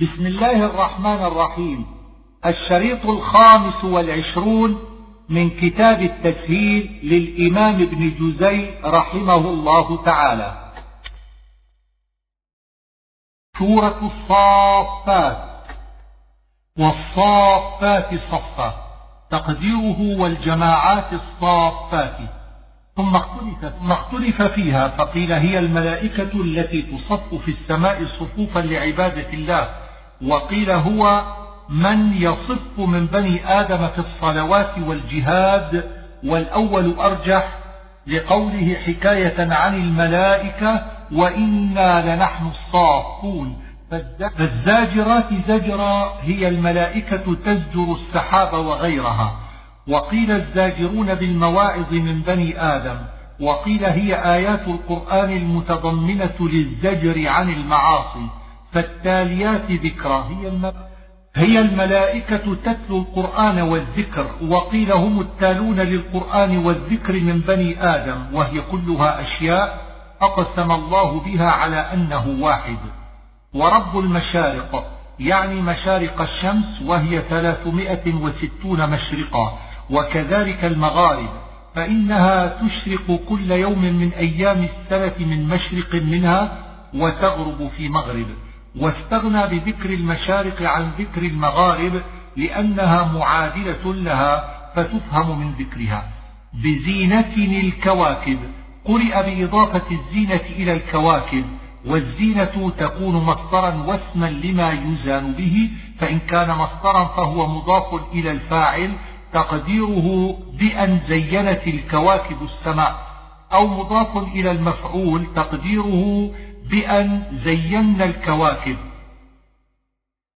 بسم الله الرحمن الرحيم. الشريط الخامس والعشرون من كتاب التسهيل للإمام ابن جزي رحمه الله تعالى. سورة الصافات. والصافات صفا. تقديره والجماعات الصافات. ثم اختلف, ثم اختلف فيها فقيل هي الملائكة التي تصف في السماء صفوفا لعبادة الله. وقيل هو من يصف من بني آدم في الصلوات والجهاد والأول أرجح لقوله حكاية عن الملائكة وإنا لنحن الصافون. فالزاجرات زجرا هي الملائكة تزجر السحاب وغيرها. وقيل الزاجرون بالمواعظ من بني آدم. وقيل هي آيات القرآن المتضمنة للزجر عن المعاصي. فالتاليات ذكرى. هي هي الملائكة تتلو القرآن والذكر وقيل هم التالون للقرآن والذكر من بني آدم وهي كلها أشياء أقسم الله بها على أنه واحد. ورب المشارق يعني مشارق الشمس وهي ثلاثمائة وستون مشرقا وكذلك المغارب فإنها تشرق كل يوم من أيام السنة من مشرق منها وتغرب في مغرب. واستغنى بذكر المشارق عن ذكر المغارب لأنها معادلة لها فتفهم من ذكرها. بزينة الكواكب. قرئ بإضافة الزينة إلى الكواكب. والزينة تكون مصدرا واسما لما يزان به. فإن كان مصدرا فهو مضاف إلى الفاعل تقديره بأن زينت الكواكب السماء. أو مضاف إلى المفعول تقديره بأن زينا الكواكب.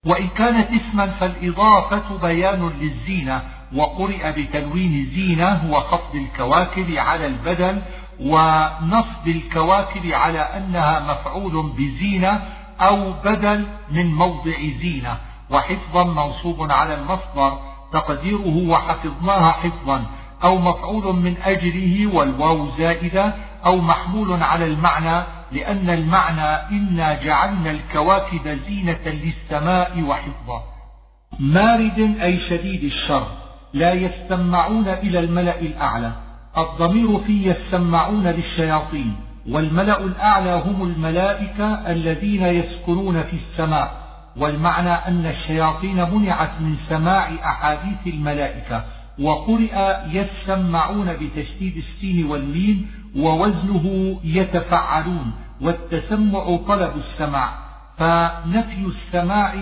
وإن كانت اسما فالإضافة بيان للزينة. وقرئ بتنوين زينة وخفض الكواكب على البدل ونصب الكواكب على أنها مفعول بزينة أو بدل من موضع زينة. وحفظا منصوب على المصدر. تقديره وحفظناها حفظا. أو مفعول من أجله والواو زائدة أو محمول على المعنى لأن المعنى إنا جعلنا الكواكب زينة للسماء وحفظا. مارد أي شديد الشر لا يستمعون إلى الملأ الأعلى. الضمير في يستمعون للشياطين والملأ الأعلى هم الملائكة الذين يسكنون في السماء. والمعنى أن الشياطين منعت من سماع أحاديث الملائكة. وقرئ يسمعون بتشديد السين والميم ووزنه يتفعلون والتسمع طلب السماع. فنفي السماع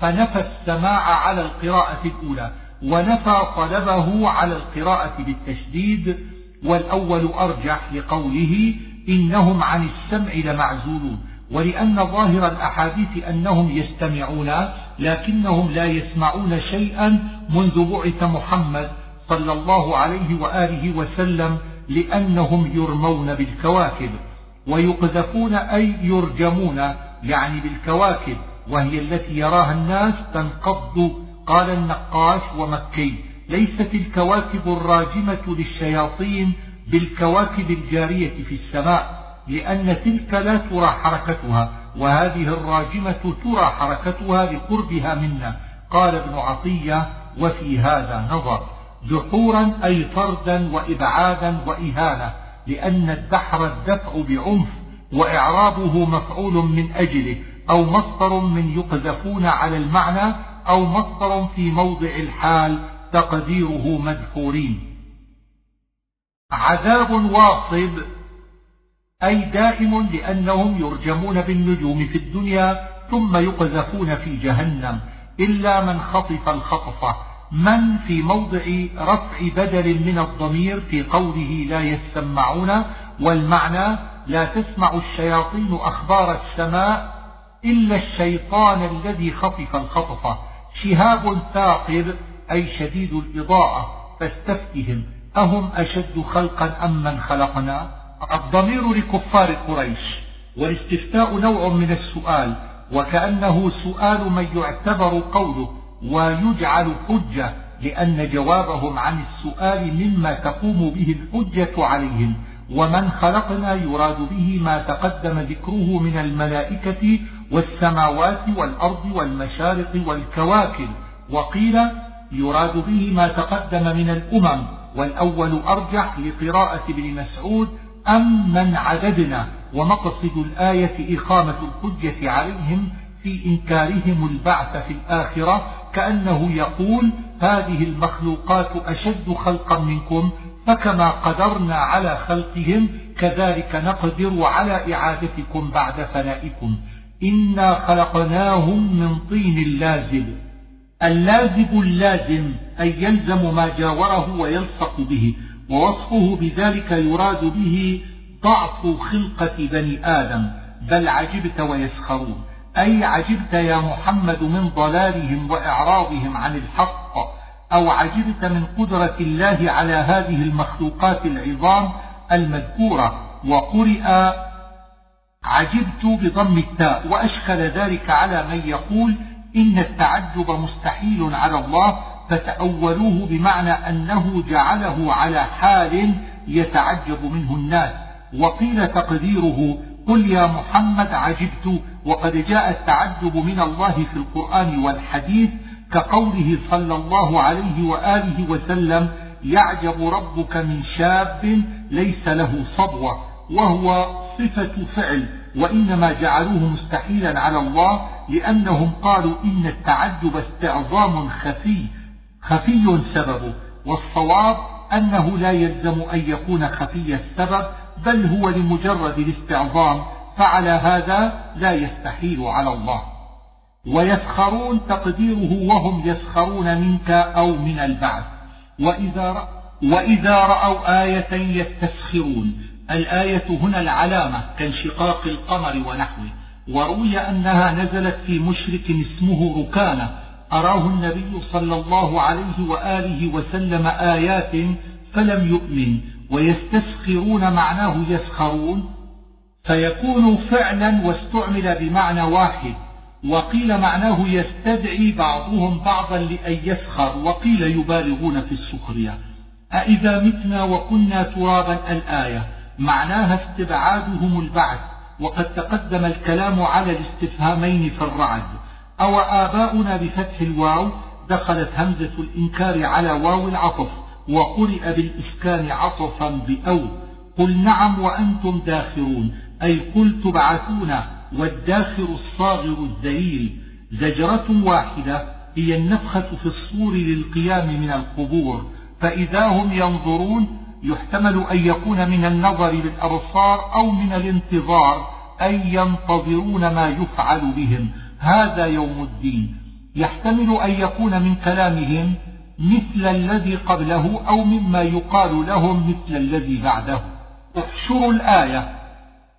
فنفى السماع على القراءة الأولى ونفى طلبه على القراءة بالتشديد والأول أرجح لقوله إنهم عن السمع لمعزولون. ولأن ظاهر الأحاديث أنهم يستمعون لكنهم لا يسمعون شيئا منذ بعث محمد صلى الله عليه وآله وسلم لأنهم يرمون بالكواكب ويقذفون أي يرجمون يعني بالكواكب وهي التي يراها الناس تنقض. قال النقاش ومكي ليست الكواكب الراجمة للشياطين بالكواكب الجارية في السماء. لأن تلك لا ترى حركتها وهذه الراجمة ترى حركتها لقربها منا. قال ابن عطية وفي هذا نظر دحورا أي طردا وإبعادا وإهانة لأن الدحر الدفع بعنف وإعرابه مفعول من أجله أو مصدر من يقذفون على المعنى أو مصدر في موضع الحال تقديره مدحورين. عذاب واصب أي دائم لأنهم يرجمون بالنجوم في الدنيا ثم يقذفون في جهنم إلا من خطف الخطفة من في موضع رفع بدل من الضمير في قوله لا يسمعون والمعنى لا تسمع الشياطين أخبار السماء إلا الشيطان الذي خطف الخطفة شهاب ثاقب أي شديد الإضاءة فاستفتهم أهم أشد خلقا أم من خلقنا؟ الضمير لكفار قريش والاستفتاء نوع من السؤال وكأنه سؤال من يعتبر قوله ويجعل حجة لأن جوابهم عن السؤال مما تقوم به الحجة عليهم ومن خلقنا يراد به ما تقدم ذكره من الملائكة والسماوات والأرض والمشارق والكواكب وقيل يراد به ما تقدم من الأمم والأول أرجح لقراءة ابن مسعود أم من عددنا ومقصد الآية إقامة الحجة عليهم في إنكارهم البعث في الآخرة كأنه يقول هذه المخلوقات أشد خلقا منكم فكما قدرنا على خلقهم كذلك نقدر على إعادتكم بعد فنائكم. إنا خلقناهم من طين لازب اللازب اللازم أي يلزم ما جاوره ويلصق به. ووصفه بذلك يراد به ضعف خلقة بني آدم بل عجبت ويسخرون. أي عجبت يا محمد من ضلالهم وإعراضهم عن الحق أو عجبت من قدرة الله على هذه المخلوقات العظام المذكورة وقرئ عجبت بضم التاء وأشكل ذلك على من يقول إن التعجب مستحيل على الله فتأولوه بمعنى أنه جعله على حال يتعجب منه الناس. وقيل تقديره قل يا محمد عجبت وقد جاء التعجب من الله في القرآن والحديث كقوله صلى الله عليه وآله وسلم يعجب ربك من شاب ليس له صبوة وهو صفة فعل وإنما جعلوه مستحيلا على الله لأنهم قالوا إن التعجب استعظام خفي خفي سببه والصواب أنه لا يلزم أن يكون خفي السبب بل هو لمجرد الاستعظام فعلى هذا لا يستحيل على الله. ويسخرون تقديره وهم يسخرون منك أو من البعث. وإذا, وإذا رأوا آية يستسخرون. الآية هنا العلامة كانشقاق القمر ونحوه. وروي أنها نزلت في مشرك اسمه ركانة أراه النبي صلى الله عليه وآله وسلم آيات فلم يؤمن ويستسخرون معناه يسخرون فيكون فعلا واستعمل بمعنى واحد وقيل معناه يستدعي بعضهم بعضا لأن يسخر وقيل يبالغون في السخرية أإذا متنا وكنا ترابا الآية معناها استبعادهم البعث وقد تقدم الكلام على الاستفهامين في الرعد أو آباؤنا بفتح الواو دخلت همزة الإنكار على واو العطف وقرئ بالإسكان عطفا بأو. قل نعم وأنتم داخرون أي قل تبعثون والداخر الصاغر الذليل. زجرة واحدة هي النفخة في الصور للقيام من القبور فإذا هم ينظرون يحتمل أن يكون من النظر بالأبصار أو من الانتظار أي ينتظرون ما يفعل بهم. هذا يوم الدين. يحتمل أن يكون من كلامهم مثل الذي قبله أو مما يقال لهم مثل الذي بعده. احشروا الآية.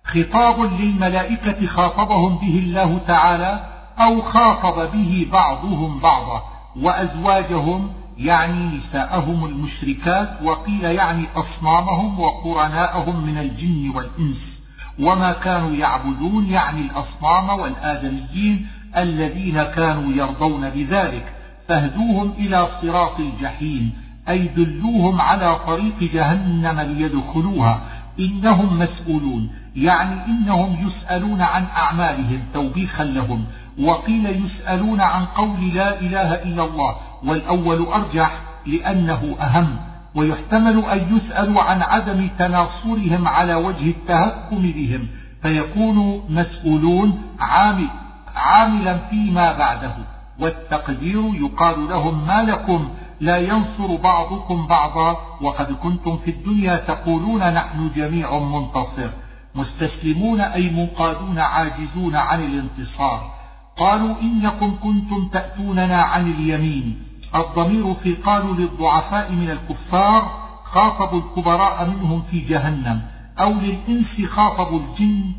خطاب للملائكة خاطبهم به الله تعالى أو خاطب به بعضهم بعضا. وأزواجهم يعني نساءهم المشركات وقيل يعني أصنامهم وقرناءهم من الجن والإنس. وما كانوا يعبدون يعني الأصنام والآدميين الذين كانوا يرضون بذلك فاهدوهم إلى صراط الجحيم أي دلوهم على طريق جهنم ليدخلوها. إنهم مسؤولون يعني إنهم يسألون عن أعمالهم توبيخا لهم وقيل يسألون عن قول لا إله إلا الله والأول أرجح لأنه أهم ويحتمل أن يسألوا عن عدم تناصرهم على وجه التهكم بهم فيكون مسؤولون عامل. عاملا فيما بعده والتقدير يقال لهم ما لكم لا ينصر بعضكم بعضا وقد كنتم في الدنيا تقولون نحن جميع منتصر مستسلمون أي منقادون عاجزون عن الانتصار. قالوا إنكم كنتم تأتوننا عن اليمين الضمير في قالوا للضعفاء من الكفار خاطبوا الكبراء منهم في جهنم أو للإنس خاطبوا الجن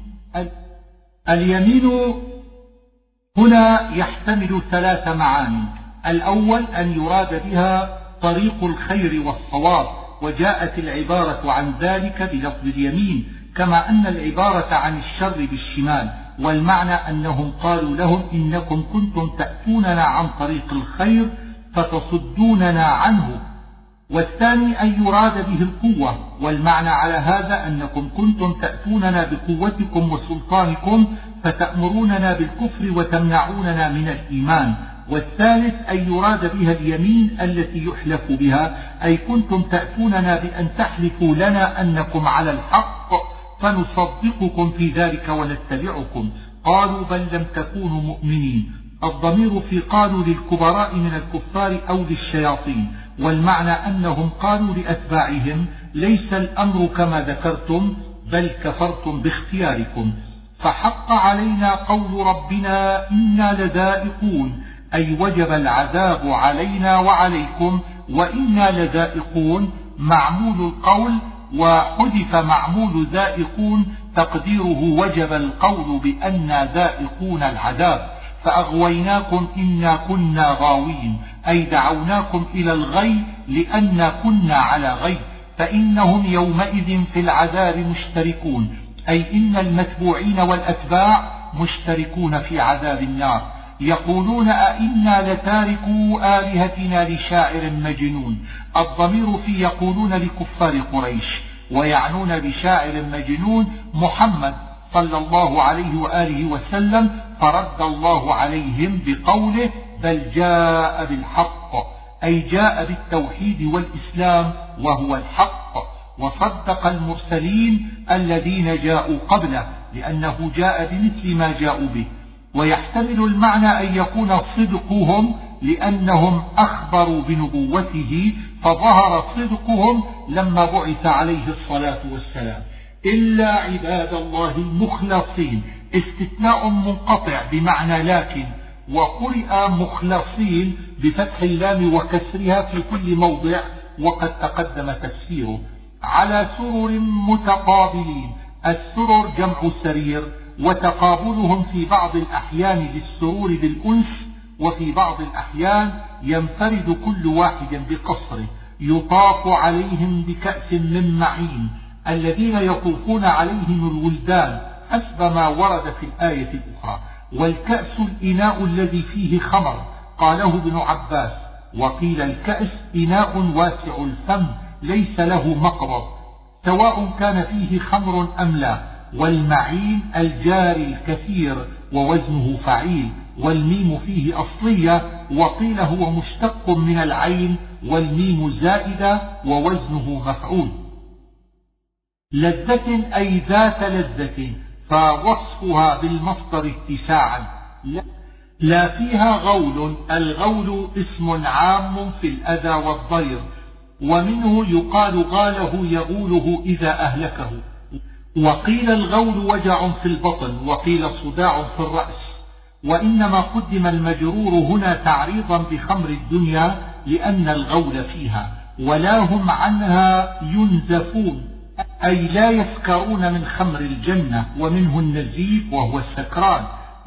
اليمين هنا يحتمل ثلاث معاني الأول أن يراد بها طريق الخير والصواب وجاءت العبارة عن ذلك بلفظ اليمين كما أن العبارة عن الشر بالشمال والمعنى أنهم قالوا لهم إنكم كنتم تأتوننا عن طريق الخير فتصدوننا عنه. والثاني أن يراد به القوة والمعنى على هذا أنكم كنتم تأتوننا بقوتكم وسلطانكم فتأمروننا بالكفر وتمنعوننا من الإيمان. والثالث أن يراد بها اليمين التي يحلف بها أي كنتم تأتوننا بأن تحلفوا لنا أنكم على الحق فنصدقكم في ذلك ونتبعكم. قالوا بل لم تكونوا مؤمنين. الضمير في قالوا للكبراء من الكفار أو للشياطين. والمعنى أنهم قالوا لأتباعهم ليس الأمر كما ذكرتم بل كفرتم باختياركم. فحق علينا قول ربنا إنا لذائقون أي وجب العذاب علينا وعليكم وإنا لذائقون. معمول القول وحذف معمول ذائقون تقديره وجب القول بأنا ذائقون العذاب. فأغويناكم إنا كنا غاوين أي دعوناكم إلى الغي لأن كنا على غي فإنهم يومئذ في العذاب مشتركون أي إن المتبوعين والأتباع مشتركون في عذاب النار. يقولون أئنا لتاركوا آلهتنا لشاعر مجنون الضمير في يقولون لكفار قريش ويعنون بشاعر مجنون محمد صلى الله عليه وآله وسلم فرد الله عليهم بقوله بل جاء بالحق أي جاء بالتوحيد والإسلام وهو الحق وصدق المرسلين الذين جاءوا قبله لأنه جاء بمثل ما جاءوا به. ويحتمل المعنى أن يكون صدقهم لأنهم أخبروا بنبوته فظهر صدقهم لما بعث عليه الصلاة والسلام. إلا عباد الله المخلصين. استثناء منقطع بمعنى لكن. وقرئ مخلصين بفتح اللام وكسرها في كل موضع وقد تقدم تفسيره. على سرر متقابلين. السرر جمع سرير وتقابلهم في بعض الأحيان للسرور بالأنس وفي بعض الأحيان ينفرد كل واحد بقصره. يطاف عليهم بكأس من معين. الذين يطوفون عليهم الولدان حسب ما ورد في الآية الأخرى. والكأس الإناء الذي فيه خمر قاله ابن عباس. وقيل الكأس إناء واسع الفم ليس له مقرض سواء كان فيه خمر أم لا. والمعين الجاري الكثير ووزنه فعيل. والميم فيه أصلية وقيل هو مشتق من العين والميم زائدة ووزنه مفعول. لذة أي ذات لذة فوصفها بالمصدر اتساعا. لا فيها غول الغول اسم عام في الأذى والضير ومنه يقال غاله يغوله إذا أهلكه. وقيل الغول وجع في البطن وقيل صداع في الرأس. وإنما قدم المجرور هنا تعريضا بخمر الدنيا لأن الغول فيها ولا هم عنها ينزفون. أي لا يسكرون من خمر الجنة ومنه النزيف وهو السكران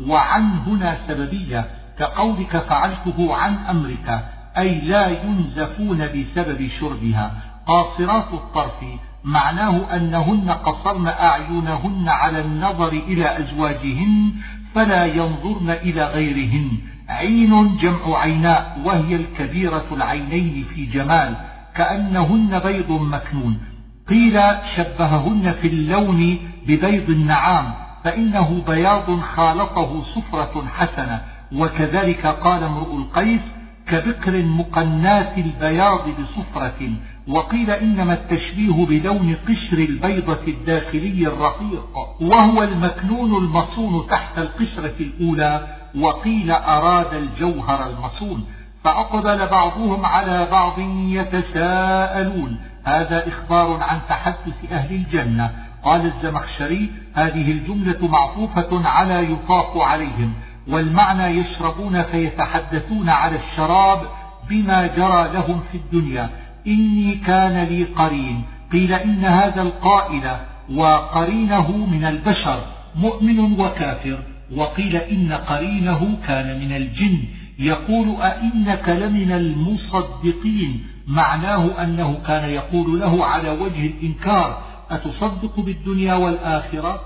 وعن هنا سببية كقولك فعلته عن أمرك أي لا ينزفون بسبب شربها. قاصرات الطرف معناه أنهن قصرن أعينهن على النظر إلى أزواجهن فلا ينظرن إلى غيرهن. عين جمع عيناء وهي الكبيرة العينين في جمال كأنهن بيض مكنون. قيل شبههن في اللون ببيض النعام فإنه بياض خالطه صفرة حسنة وكذلك قال امرؤ القيس كبقر مقنات البياض بصفرة وقيل إنما التشبيه بلون قشر البيضة الداخلي الرقيق وهو المكنون المصون تحت القشرة الأولى وقيل أراد الجوهر المصون فأقبل بعضهم على بعض يتساءلون هذا إخبار عن تحدث أهل الجنة. قال الزمخشري هذه الجملة معطوفة على يطاف عليهم والمعنى يشربون فيتحدثون على الشراب بما جرى لهم في الدنيا. إني كان لي قرين. قيل إن هذا القائل وقرينه من البشر مؤمن وكافر. وقيل إن قرينه كان من الجن. يقول أئنك لمن المصدقين؟ معناه أنه كان يقول له على وجه الإنكار أتصدق بالدنيا والآخرة؟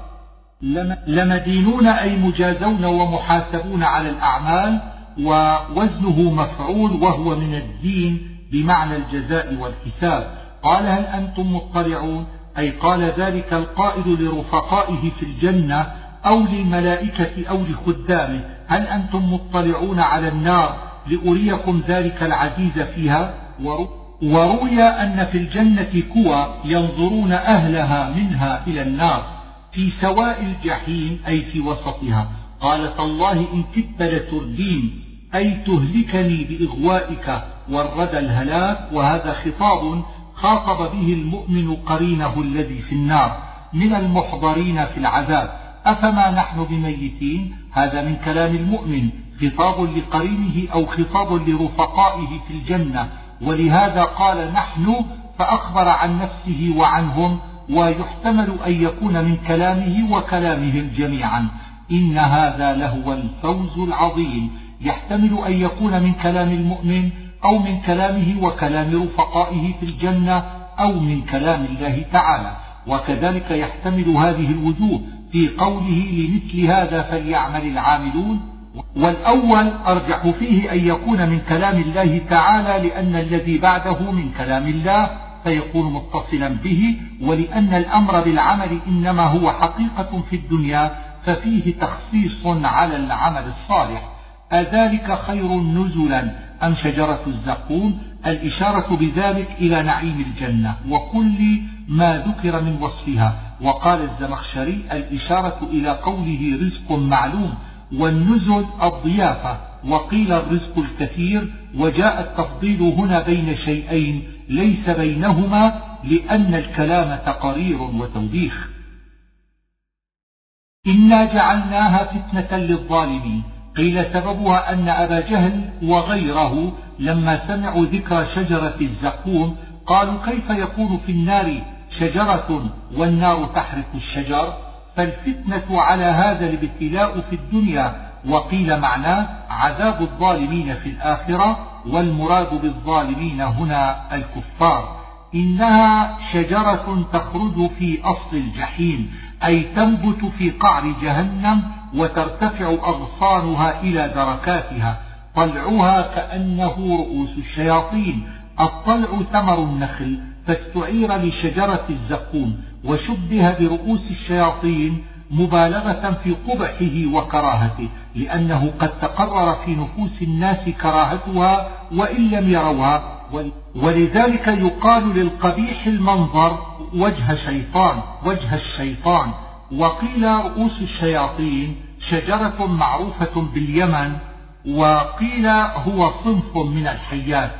لمدينون أي مجازون ومحاسبون على الأعمال ووزنه مفعول وهو من الدين بمعنى الجزاء والحساب. قال هل أنتم مطلعون؟ أي قال ذلك القائد لرفقائه في الجنة أو للملائكة أو لخدامه. هل أنتم مطلعون على النار لأريكم ذلك العزيز فيها؟ وروي أن في الجنة كوى ينظرون أهلها منها إلى النار في سواء الجحيم أي في وسطها. قال تالله إن كدت لتردين أي تهلكني بإغوائك والردى الهلاك وهذا خطاب خاطب به المؤمن قرينه الذي في النار. من المحضرين في العذاب أفما نحن بميتين؟ هذا من كلام المؤمن خطاب لقرينه أو خطاب لرفقائه في الجنة. ولهذا قال نحن فأخبر عن نفسه وعنهم ويحتمل أن يكون من كلامه وكلامهم جميعا. إن هذا لهو الفوز العظيم. يحتمل أن يكون من كلام المؤمن أو من كلامه وكلام رفقائه في الجنة أو من كلام الله تعالى. وكذلك يحتمل هذه الوجوه في قوله لمثل هذا فليعمل العاملون والأول أرجح فيه أن يكون من كلام الله تعالى لأن الذي بعده من كلام الله فيكون متصلا به ولأن الأمر بالعمل إنما هو حقيقة في الدنيا ففيه تخصيص على العمل الصالح. أذلك خير نزلا أم شجرة الزقوم؟ الإشارة بذلك إلى نعيم الجنة وكل ما ذكر من وصفها. وقال الزمخشري الإشارة إلى قوله رزق معلوم والنزل الضيافة وقيل الرزق الكثير وجاء التفضيل هنا بين شيئين ليس بينهما لأن الكلام تقرير وتوبيخ. إنا جعلناها فتنة للظالمين. قيل سببها أن أبا جهل وغيره لما سمعوا ذكر شجرة الزقوم قالوا كيف يكون في النار شجرة والنار تحرق الشجر فالفتنة على هذا الابتلاء في الدنيا وقيل معناه عذاب الظالمين في الآخرة والمراد بالظالمين هنا الكفار. إنها شجرة تخرج في أصل الجحيم أي تنبت في قعر جهنم وترتفع أغصانها إلى دركاتها طلعها كأنه رؤوس الشياطين الطلع ثمر النخل فاستعير لشجرة الزقوم وشبه برؤوس الشياطين مبالغة في قبحه وكراهته لأنه قد تقرر في نفوس الناس كراهتها وإن لم يروها ولذلك يقال للقبيح المنظر وجه شيطان وجه الشيطان. وقيل رؤوس الشياطين شجرة معروفة باليمن وقيل هو صنف من الحيات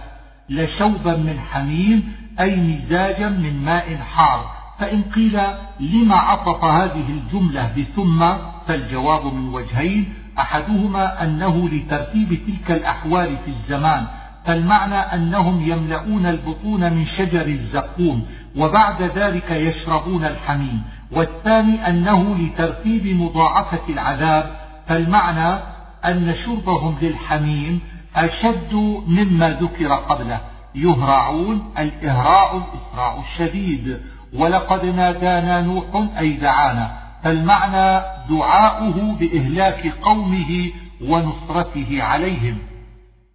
لشوبا من حميم أي مزاجا من ماء حار. فإن قيل لما عطف هذه الجملة بثم فالجواب من وجهين. أحدهما أنه لترتيب تلك الأحوال في الزمان فالمعنى أنهم يملؤون البطون من شجر الزقوم وبعد ذلك يشربون الحميم. والثاني أنه لترتيب مضاعفة العذاب فالمعنى أن شربهم للحميم أشد مما ذكر قبله. يهرعون الإهراء الإسراع الشديد. ولقد نادانا نوح أي دعانا فالمعنى دعاؤه بإهلاك قومه ونصرته عليهم.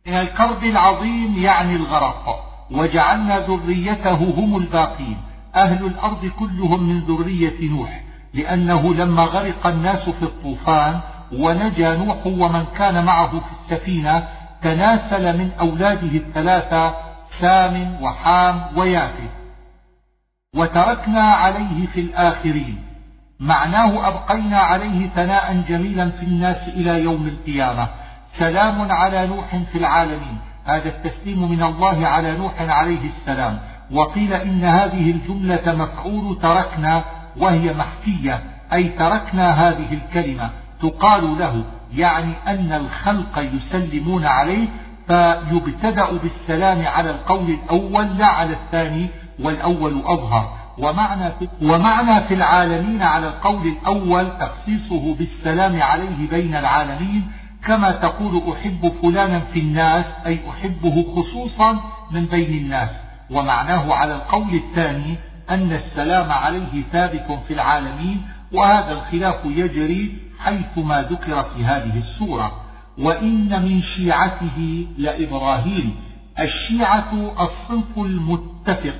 من الكرب العظيم يعني الغرق وجعلنا ذريته هم الباقين. أهل الأرض كلهم من ذرية نوح لأنه لما غرق الناس في الطوفان ونجا نوح ومن كان معه في السفينة تناسل من أولاده الثلاثة سام وحام ويافث وتركنا عليه في الآخرين. معناه أبقينا عليه ثناء جميلا في الناس إلى يوم القيامة. سلام على نوح في العالمين. هذا التسليم من الله على نوح عليه السلام. وقيل إن هذه الجملة مفعول تركنا وهي محكية أي تركنا هذه الكلمة. تقال له يعني أن الخلق يسلمون عليه فيبتدأ بالسلام على القول الأول لا على الثاني والأول أظهر. ومعنى في, ومعنى في العالمين على القول الأول تخصيصه بالسلام عليه بين العالمين كما تقول أحب فلانا في الناس أي أحبه خصوصا من بين الناس. ومعناه على القول الثاني أن السلام عليه ثابت في العالمين وهذا الخلاف يجري حيثما ذكر في هذه السورة. وإن من شيعته لإبراهيم. الشيعة الصنف المتفق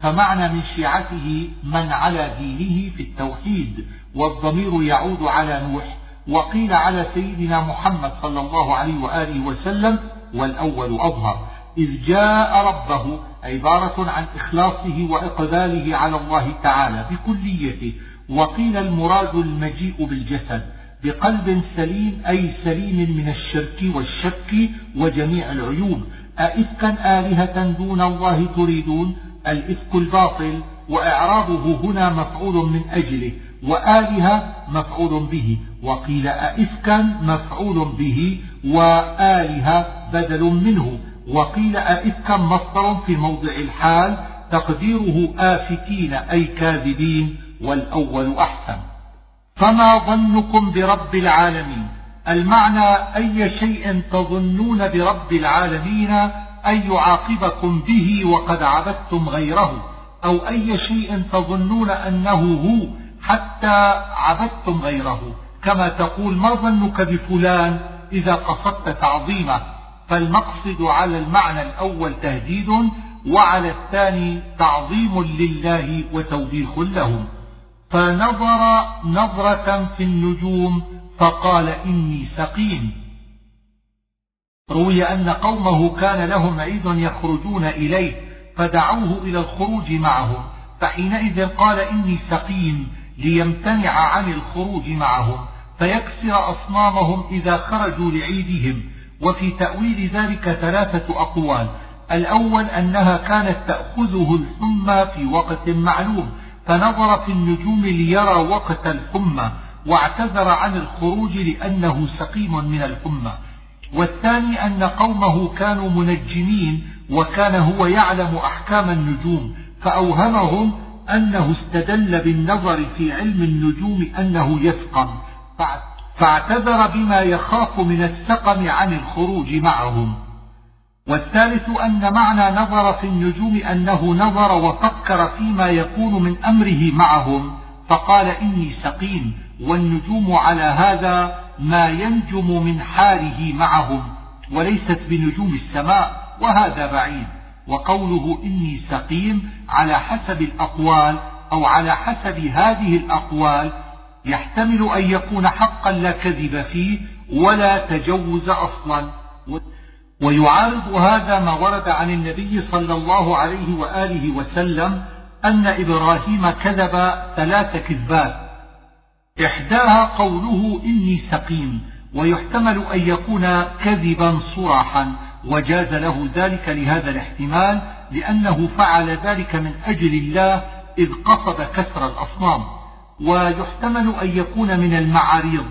فمعنى من شيعته من على دينه في التوحيد والضمير يعود على نوح وقيل على سيدنا محمد صلى الله عليه وآله وسلم والأول أظهر. إذ جاء ربه عبارة عن إخلاصه وإقباله على الله تعالى بكليته وقيل المراد المجيء بالجسد. بقلب سليم أي سليم من الشرك والشك وجميع العيوب. أئفكا آلهة دون الله تريدون؟ الإفك الباطل وإعرابه هنا مفعول من أجله وآلهة مفعول به. وقيل أئفكا مفعول به وآلهة بدل منه. وقيل أئفكا مصدر في موضع الحال تقديره آفكين أي كاذبين والأول أحسن. فما ظنكم برب العالمين؟ المعنى أي شيء تظنون برب العالمين أن يعاقبكم به وقد عبدتم غيره؟ أو أي شيء تظنون أنه هو حتى عبدتم غيره؟ كما تقول ما ظنك بفلان إذا قصدت تعظيمه؟ فالمقصد على المعنى الأول تهديد وعلى الثاني تعظيم لله وتوبيخ لهم. فنظر نظرة في النجوم فقال إني سقيم. روي أن قومه كان لهم عيد يخرجون إليه فدعوه إلى الخروج معهم فحينئذ قال إني سقيم ليمتنع عن الخروج معهم فيكسر أصنامهم إذا خرجوا لعيدهم. وفي تأويل ذلك ثلاثة أقوال الأول أنها كانت تأخذه الحمى في وقت معلوم فنظر في النجوم ليرى وقت الحمى واعتذر عن الخروج لأنه سقيم من الحمى. والثاني أن قومه كانوا منجمين وكان هو يعلم أحكام النجوم فأوهمهم أنه استدل بالنظر في علم النجوم أنه يسقم. فاعتذر بما يخاف من السقم عن الخروج معهم. والثالث أن معنى نظر في النجوم أنه نظر وفكر فيما يكون من أمره معهم فقال إني سقيم والنجوم على هذا ما ينجم من حاله معهم وليست بنجوم السماء وهذا بعيد. وقوله إني سقيم على حسب الأقوال أو على حسب هذه الأقوال يحتمل أن يكون حقا لا كذب فيه ولا تجوز أصلا. ويعارض هذا ما ورد عن النبي صلى الله عليه وآله وسلم أن إبراهيم كذب ثلاث كذبات. إحداها قوله إني سقيم ويحتمل أن يكون كذبا صراحا وجاز له ذلك لهذا الاحتمال لأنه فعل ذلك من أجل الله إذ قصد كسر الأصنام. ويحتمل أن يكون من المعاريض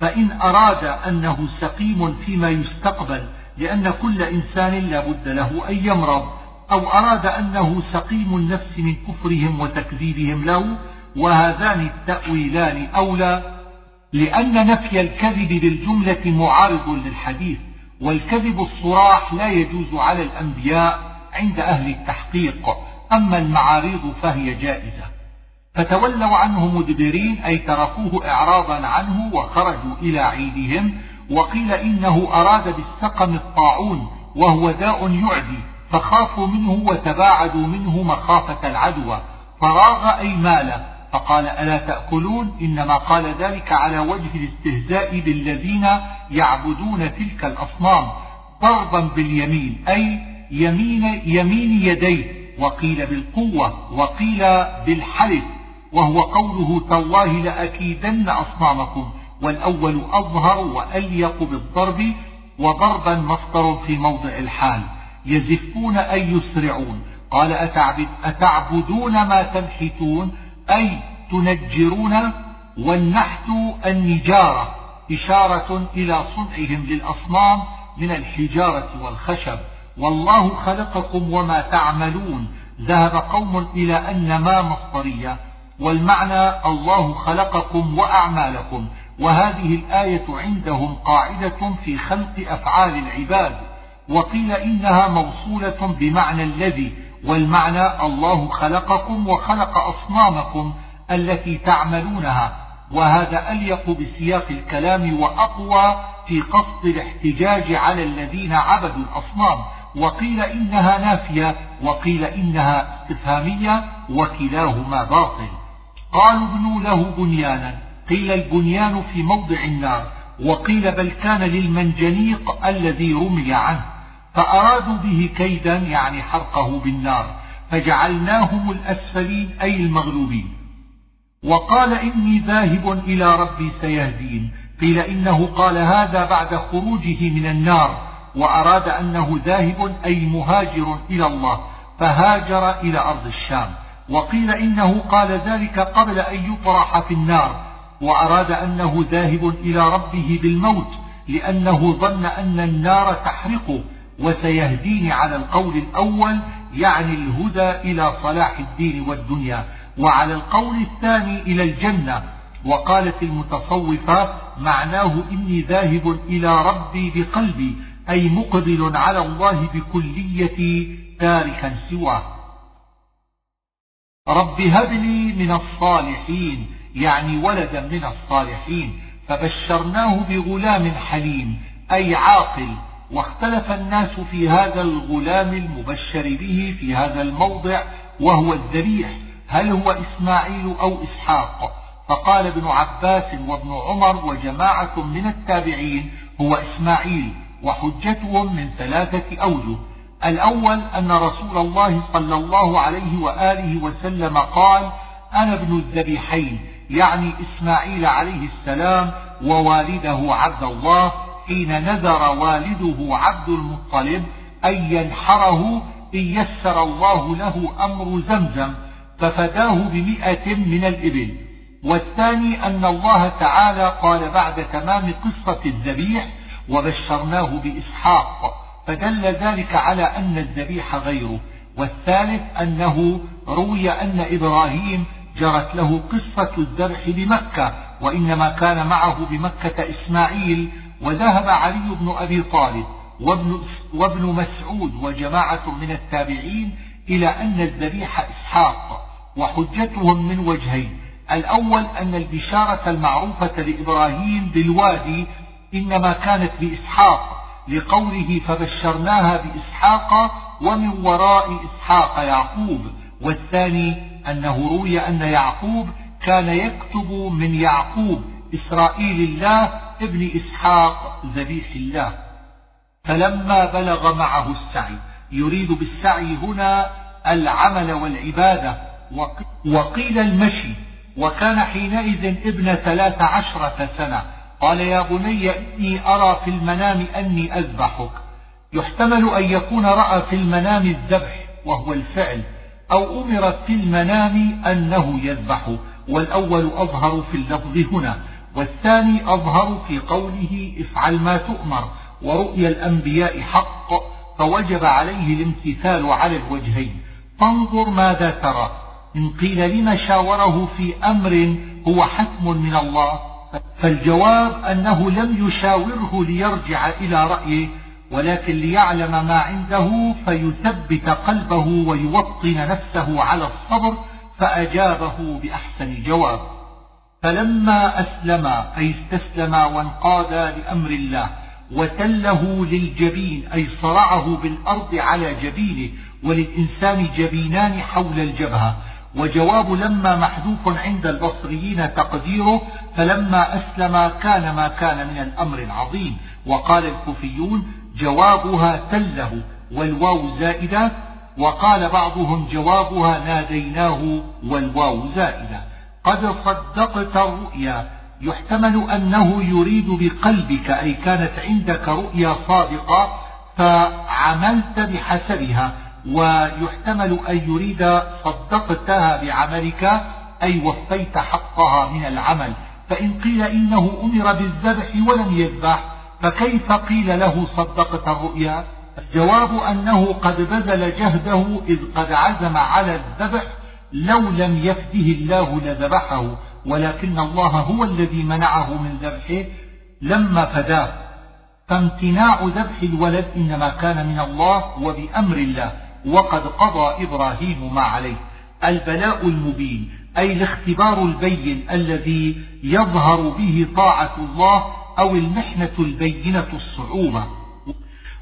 فإن أراد أنه سقيم فيما يستقبل لأن كل إنسان لا بد له أن يمرض أو أراد أنه سقيم النفس من كفرهم وتكذيبهم له وهذان التأويلان أولى لأن نفي الكذب بالجملة معارض للحديث والكذب الصراح لا يجوز على الأنبياء عند أهل التحقيق أما المعارض فهي جائزة. فتولوا عنه مدبرين أي تركوه إعراضا عنه وخرجوا إلى عيدهم وقيل إنه أراد بالسقم الطاعون وهو داء يعدي فخافوا منه وتباعدوا منه مخافة العدوى فراغ أي مال فقال ألا تأكلون؟ إنما قال ذلك على وجه الاستهزاء بالذين يعبدون تلك الأصنام ضربا باليمين أي يمين, يمين يديه وقيل بالقوة وقيل بالحلف وهو قوله تالله لأكيدن أصنامكم. والأول أظهر وأليق بالضرب وضربا مصدر في موضع الحال. يزفون أي يسرعون. قال أتعبد أتعبدون ما تنحتون؟ أي تنجرون؟ والنحت النجارة. إشارة إلى صنعهم للأصنام من الحجارة والخشب. والله خلقكم وما تعملون. ذهب قوم إلى أن ما مصدرية. والمعنى الله خلقكم وأعمالكم. وهذه الآية عندهم قاعدة في خلق أفعال العباد وقيل إنها موصولة بمعنى الذي والمعنى الله خلقكم وخلق أصنامكم التي تعملونها وهذا أليق بسياق الكلام وأقوى في قصد الاحتجاج على الذين عبدوا الأصنام وقيل إنها نافية وقيل إنها استفهامية وكلاهما باطل. قالوا ابنوا له بنيانا. قيل البنيان في موضع النار وقيل بل كان للمنجنيق الذي رمي عنه فأرادوا به كيدا يعني حرقه بالنار فجعلناهم الأسفلين أي المغلوبين. وقال إني ذاهب إلى ربي سيهدين قيل إنه قال هذا بعد خروجه من النار وأراد أنه ذاهب أي مهاجر إلى الله فهاجر إلى أرض الشام. وقيل إنه قال ذلك قبل أن يطرح في النار وأراد أنه ذاهب إلى ربه بالموت لأنه ظن أن النار تحرقه وسيهديني على القول الأول يعني الهدى إلى صلاح الدين والدنيا وعلى القول الثاني إلى الجنة. وقالت المتصوفة معناه إني ذاهب إلى ربي بقلبي أي مقبل على الله بكليتي تاركا سواه. رب هب لي من الصالحين. يعني ولدا من الصالحين فبشرناه بغلام حليم أي عاقل. واختلف الناس في هذا الغلام المبشر به في هذا الموضع وهو الذبيح. هل هو إسماعيل أو إسحاق؟ فقال ابن عباس وابن عمر وجماعة من التابعين هو إسماعيل وحجتهم من ثلاثة أوجه. الأول أن رسول الله صلى الله عليه وآله وسلم قال أنا ابن الذبيحين. يعني إسماعيل عليه السلام ووالده عبد الله حين نذر والده عبد المطلب أن ينحره إن يسر الله له أمر زمزم ففداه بمئة من الإبل. والثاني أن الله تعالى قال بعد تمام قصة الذبيح وبشرناه بإسحاق فدل ذلك على أن الذبيح غيره. والثالث أنه روي أن إبراهيم جرت له قصة الذبح بمكة وإنما كان معه بمكة إسماعيل وذهب علي بن أبي طالب وابن, وابن مسعود وجماعة من التابعين إلى أن الذبيح إسحاق وحجتهم من وجهين. الأول أن البشارة المعروفة لإبراهيم بالوادي إنما كانت بإسحاق لقوله فبشرناها بإسحاق ومن وراء إسحاق يعقوب والثاني أنه روي أن يعقوب كان يكتب من يعقوب إسرائيل الله ابن إسحاق ذبيح الله. فلما بلغ معه السعي يريد بالسعي هنا العمل والعبادة وقيل المشي وكان حينئذ ابن ثلاث عشرة سنة. قال يا بني إني أرى في المنام أني أذبحك. يحتمل أن يكون رأى في المنام الذبح وهو الفعل. أو أمر في المنام أنه يذبح والأول أظهر في اللفظ هنا والثاني أظهر في قوله افعل ما تؤمر ورؤيا الأنبياء حق فوجب عليه الامتثال على الوجهين. فانظر ماذا ترى إن قيل لم شاوره في أمر هو حكم من الله فالجواب أنه لم يشاوره ليرجع إلى رأيه ولكن ليعلم ما عنده فيثبت قلبه ويوطن نفسه على الصبر فأجابه بأحسن جواب. فلما أسلما أي استسلما وانقادا لأمر الله وتله للجبين أي صرعه بالأرض على جبينه وللإنسان جبينان حول الجبهة. وجواب لما محذوف عند البصريين تقديره فلما أسلم كان ما كان من الأمر العظيم. وقال الكوفيون جوابها تله والواو زائدة. وقال بعضهم جوابها ناديناه والواو زائدة. قد صدقت الرؤيا يحتمل أنه يريد بقلبك أي كانت عندك رؤيا صادقة فعملت بحسبها. ويحتمل أن يريد صدقتها بعملك أي وفيت حقها من العمل. فإن قيل إنه أمر بالذبح ولم يذبح فكيف قيل له صدقت الرؤيا؟ الجواب أنه قد بذل جهده إذ قد عزم على الذبح لو لم يفده الله لذبحه ولكن الله هو الذي منعه من ذبحه لما فداه. فامتناع ذبح الولد إنما كان من الله وبأمر الله وقد قضى إبراهيم ما عليه. البلاء المبين أي الاختبار البين الذي يظهر به طاعة الله أو المحنة البينة الصعوبة.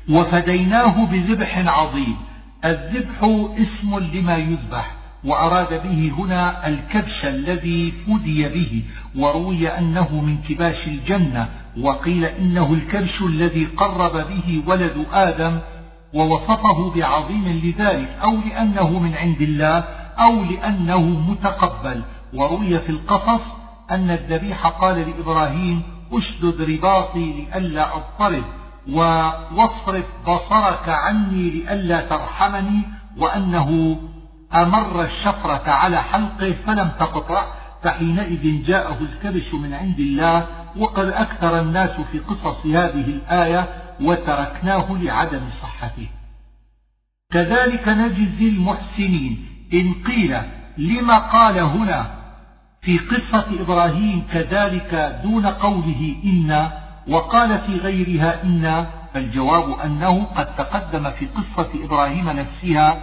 وفديناه بذبح عظيم. الذبح اسم لما يذبح وأراد به هنا الكبش الذي فدي به وروي أنه من كباش الجنة وقيل إنه الكبش الذي قرب به ولد آدم ووصفه بعظيم لذلك أو لأنه من عند الله أو لأنه متقبل. وروي في القصص أن الذبيح قال لإبراهيم أشدد رباطي لئلا أضطرب وأصرف بصرك عني لئلا ترحمني وأنه أمر الشفرة على حلقه فلم تقطع فحينئذ جاءه الكبش من عند الله وقد أكثر الناس في قصص هذه الآية وتركناه لعدم صحته. كذلك نجزي المحسنين. إن قيل لما قال هنا في قصة إبراهيم كذلك دون قوله إنا وقال في غيرها إنا فالجواب أنه قد تقدم في قصة إبراهيم نفسها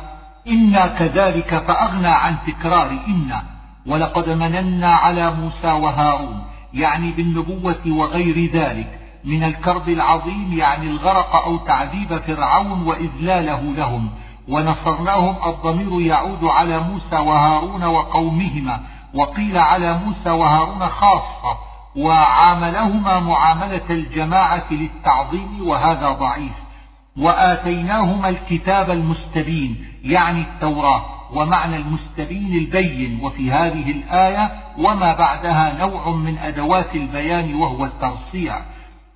إنا كذلك فأغنى عن تكرار إنا ولقد مننا على موسى وهارون يعني بالنبوة وغير ذلك من الكرب العظيم يعني الغرق أو تعذيب فرعون وإذلاله لهم ونصرناهم الضمير يعود على موسى وهارون وقومهما وقيل على موسى وهارون خاصة وعاملهما معاملة الجماعة للتعظيم وهذا ضعيف. وآتيناهما الكتاب المستبين يعني التوراة ومعنى المستبين البين وفي هذه الآية وما بعدها نوع من أدوات البيان وهو الترصيع.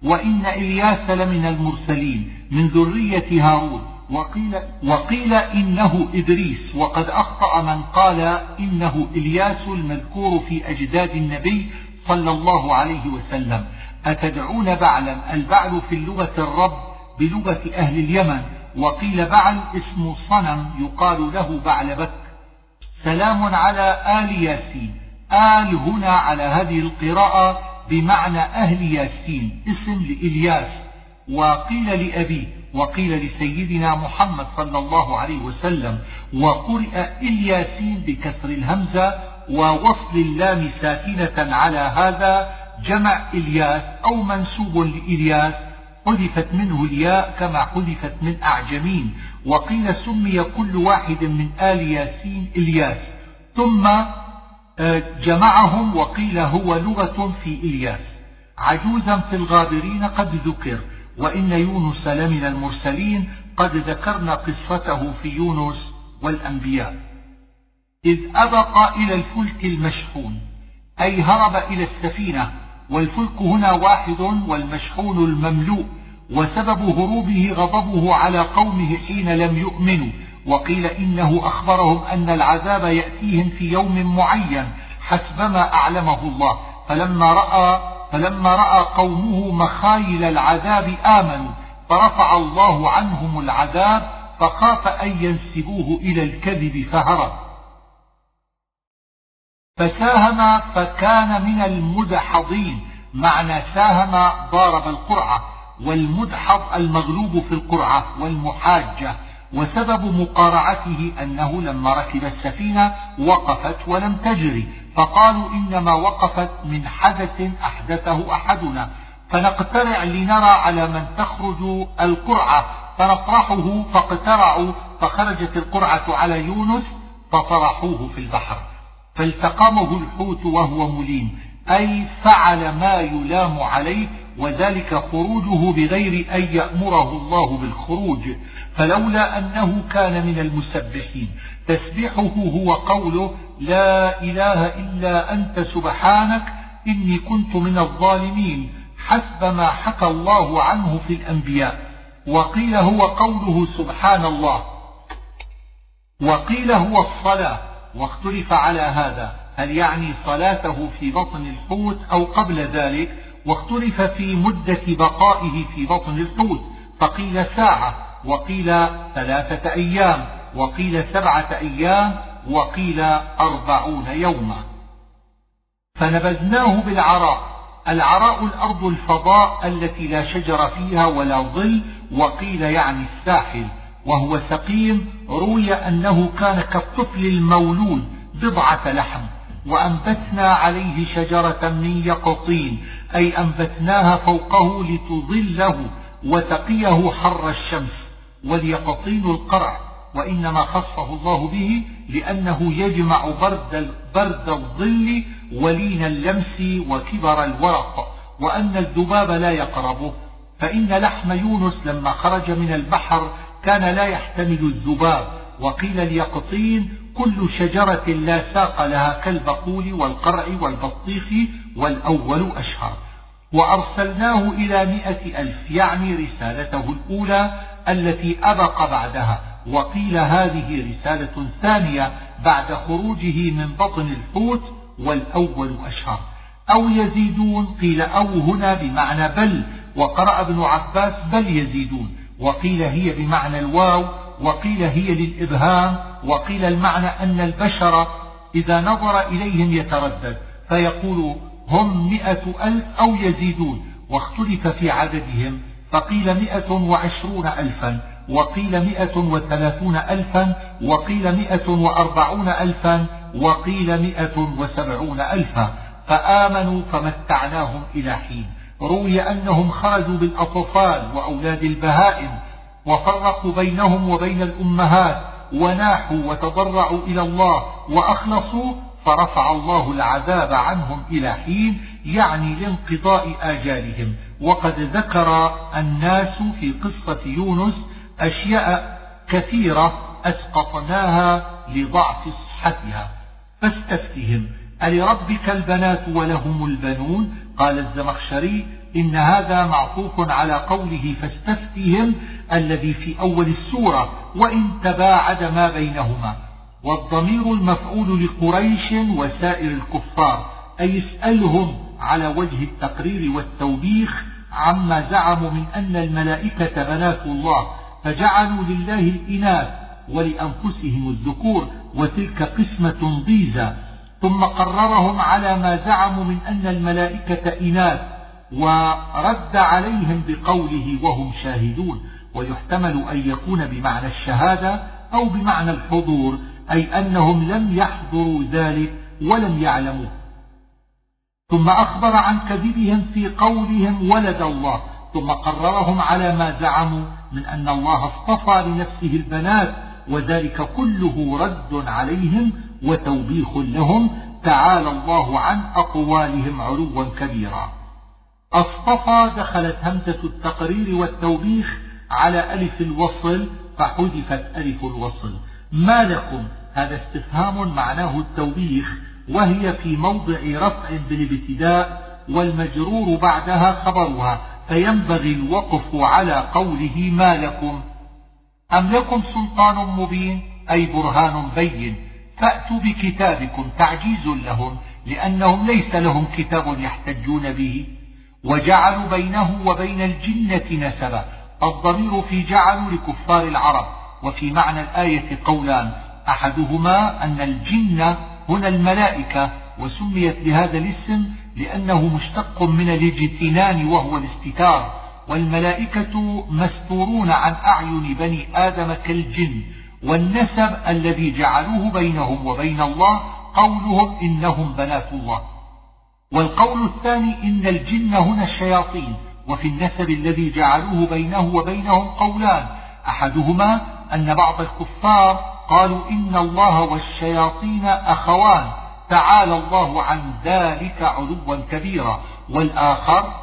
وإن إلياس لمن المرسلين من ذرية هارون وقيل, وقيل إنه إدريس وقد أخطأ من قال إنه إلياس المذكور في أجداد النبي صلى الله عليه وسلم. أتدعون بعلا؟ البعل في اللغة الرب بلغة أهل اليمن. وقيل بعل اسم صنم يقال له بعلبك. سلام على آل ياسين. آل هنا على هذه القراءة بمعنى أهل ياسين اسم لإلياس. وقيل لأبيه وقيل لسيدنا محمد صلى الله عليه وسلم وقرئ إلياسين بكسر الهمزة ووصل اللام ساكنة على هذا جمع إلياس أو منسوب لإلياس حذفت منه الياء كما حذفت من أعجمين وقيل سمي كل واحد من آل ياسين إلياس ثم آه، جمعهم وقيل هو لغة في إلياس. عجوزا في الغابرين قد ذكر. وإن يونس لمن المرسلين قد ذكرنا قصته في يونس والأنبياء. إذ أبق إلى الفلك المشحون أي هرب إلى السفينة والفلك هنا واحد والمشحون المملوء وسبب هروبه غضبه على قومه حين لم يؤمنوا وقيل إنه أخبرهم أن العذاب يأتيهم في يوم معين حسبما أعلمه الله. فلما رأى فلما رأى قومه مخايل العذاب آمنوا فرفع الله عنهم العذاب فخاف أن ينسبوه إلى الكذب فهرب. فساهم فكان من المدحضين معنى ساهم ضارب القرعة والمدحض المغلوب في القرعة والمحاجة. وسبب مقارعته أنه لما ركب السفينة وقفت ولم تجري فقالوا إنما وقفت من حدث أحدثه أحدنا فنقترع لنرى على من تخرج القرعة فنطرحه فاقترعوا فخرجت القرعة على يونس فطرحوه في البحر فالتقمه الحوت وهو مليم أي فعل ما يلام عليه وذلك خروجه بغير أن يأمره الله بالخروج فلولا أنه كان من المسبحين. تسبيحه هو قوله لا إله إلا أنت سبحانك إني كنت من الظالمين حسب ما حكى الله عنه في الأنبياء. وقيل هو قوله سبحان الله. وقيل هو الصلاة. واختلف على هذا. هل يعني صلاته في بطن الحوت أو قبل ذلك؟ واختلف في مدة بقائه في بطن الحوت فقيل ساعة وقيل ثلاثة أيام وقيل سبعة أيام وقيل أربعون يوما. فنبذناه بالعراء العراء الأرض الفضاء التي لا شجر فيها ولا ظل وقيل يعني الساحل وهو سقيم روي أنه كان كالطفل المولود بضعة لحم. وأنبتنا عليه شجرة من يقطين أي أنبتناها فوقه لتظله وتقيه حر الشمس واليقطين القرع وإنما خصه الله به لأنه يجمع برد, برد الظل ولين اللمس وكبر الورق وأن الذباب لا يقربه. فإن لحم يونس لما خرج من البحر كان لا يحتمل الذباب. وقيل اليقطين كل شجرة لا ساق لها كالبقول والقرع والبطيخ والأول أشهر. وأرسلناه إلى مئة ألف يعني رسالته الأولى التي أبق بعدها. وقيل هذه رسالة ثانية بعد خروجه من بطن الحوت والأول أشهر. أو يزيدون قيل أو هنا بمعنى بل. وقرأ ابن عباس بل يزيدون. وقيل هي بمعنى الواو وقيل هي للإبهام وقيل المعنى أن البشر إذا نظر إليهم يتردد فيقول هم مئة ألف أو يزيدون واختلف في عددهم فقيل مئة وعشرون ألفا وقيل مئة وثلاثون ألفا وقيل مئة وأربعون ألفا وقيل مئة وسبعون ألفا فآمنوا فمتعناهم إلى حين. روي أنهم خرجوا بالأطفال وأولاد البهائم وفرقوا بينهم وبين الأمهات وناحوا وتضرعوا إلى الله وأخلصوا فرفع الله العذاب عنهم إلى حين يعني لانقضاء آجالهم. وقد ذكر الناس في قصة يونس أشياء كثيرة أسقطناها لضعف صحتها. فاستفتهم ألربك البنات ولهم البنون؟ قال الزمخشري إن هذا معطوف على قوله فاستفتهم الذي في أول السورة وإن تباعد ما بينهما. والضمير المفعول لقريش وسائر الكفار أي اسألهم على وجه التقرير والتوبيخ عما زعموا من أن الملائكة بنات الله فجعلوا لله الإناث ولأنفسهم الذكور وتلك قسمة ضيزى. ثم قررهم على ما زعموا من أن الملائكة إناث ورد عليهم بقوله وهم شاهدون ويحتمل أن يكون بمعنى الشهادة أو بمعنى الحضور أي أنهم لم يحضروا ذلك ولم يعلموه. ثم أخبر عن كذبهم في قولهم ولد الله ثم قررهم على ما زعموا من أن الله اصطفى لنفسه البنات وذلك كله رد عليهم وتوبيخ لهم تعالى الله عن أقوالهم علوا كبيرا. أصطفى دخلت همزة التقرير والتوبيخ على ألف الوصل فحذفت ألف الوصل. ما لكم؟ هذا استفهام معناه التوبيخ وهي في موضع رفع بالابتداء والمجرور بعدها خبرها فينبغي الوقف على قوله ما لكم. أم لكم سلطان مبين؟ أي برهان بين. فأتوا بكتابكم تعجيز لهم لأنهم ليس لهم كتاب يحتجون به. وجعلوا بينه وبين الجنة نسبا. الضمير في جعلوا لكفار العرب وفي معنى الآية قولان أحدهما أن الجن هنا الملائكة وسميت بهذا الاسم لأنه مشتق من الاجتنان وهو الاستتار. والملائكة مستورون عن أعين بني آدم كالجن والنسب الذي جعلوه بينهم وبين الله قولهم إنهم بنات الله. والقول الثاني إن الجن هنا الشياطين وفي النسب الذي جعلوه بينه وبينهم قولان. أحدهما أن بعض الكفار قالوا إن الله والشياطين أخوان تعالى الله عن ذلك علوا كبيرا. والآخر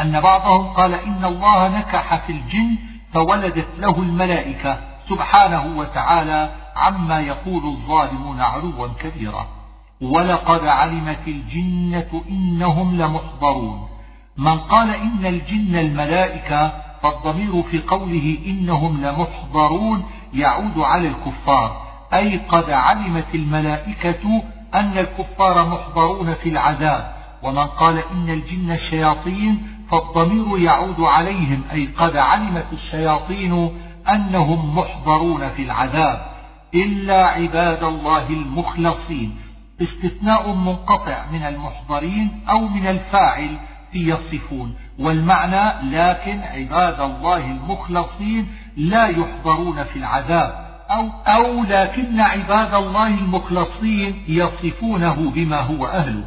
أن بعضهم قال إن الله نكح في الجن فولدت له الملائكة سبحانه وتعالى عما يقول الظالمون علوا كبيرا. ولقد علمت الجنة إنهم لمحضرون. من قال إن الجن الملائكة فالضمير في قوله إنهم لمحضرون يعود على الكفار. أي قد علمت الملائكة أن الكفار محضرون في العذاب. ومن قال إن الجن الشياطين فالضمير يعود عليهم. أي قد علمت الشياطين أنهم محضرون في العذاب. إلا عباد الله المخلصين. استثناء منقطع من المحضرين أو من الفاعل في يصفون. والمعنى لكن عباد الله المخلصين لا يحضرون في العذاب. أو, أو لكن عباد الله المخلصين يصفونه بما هو أهله.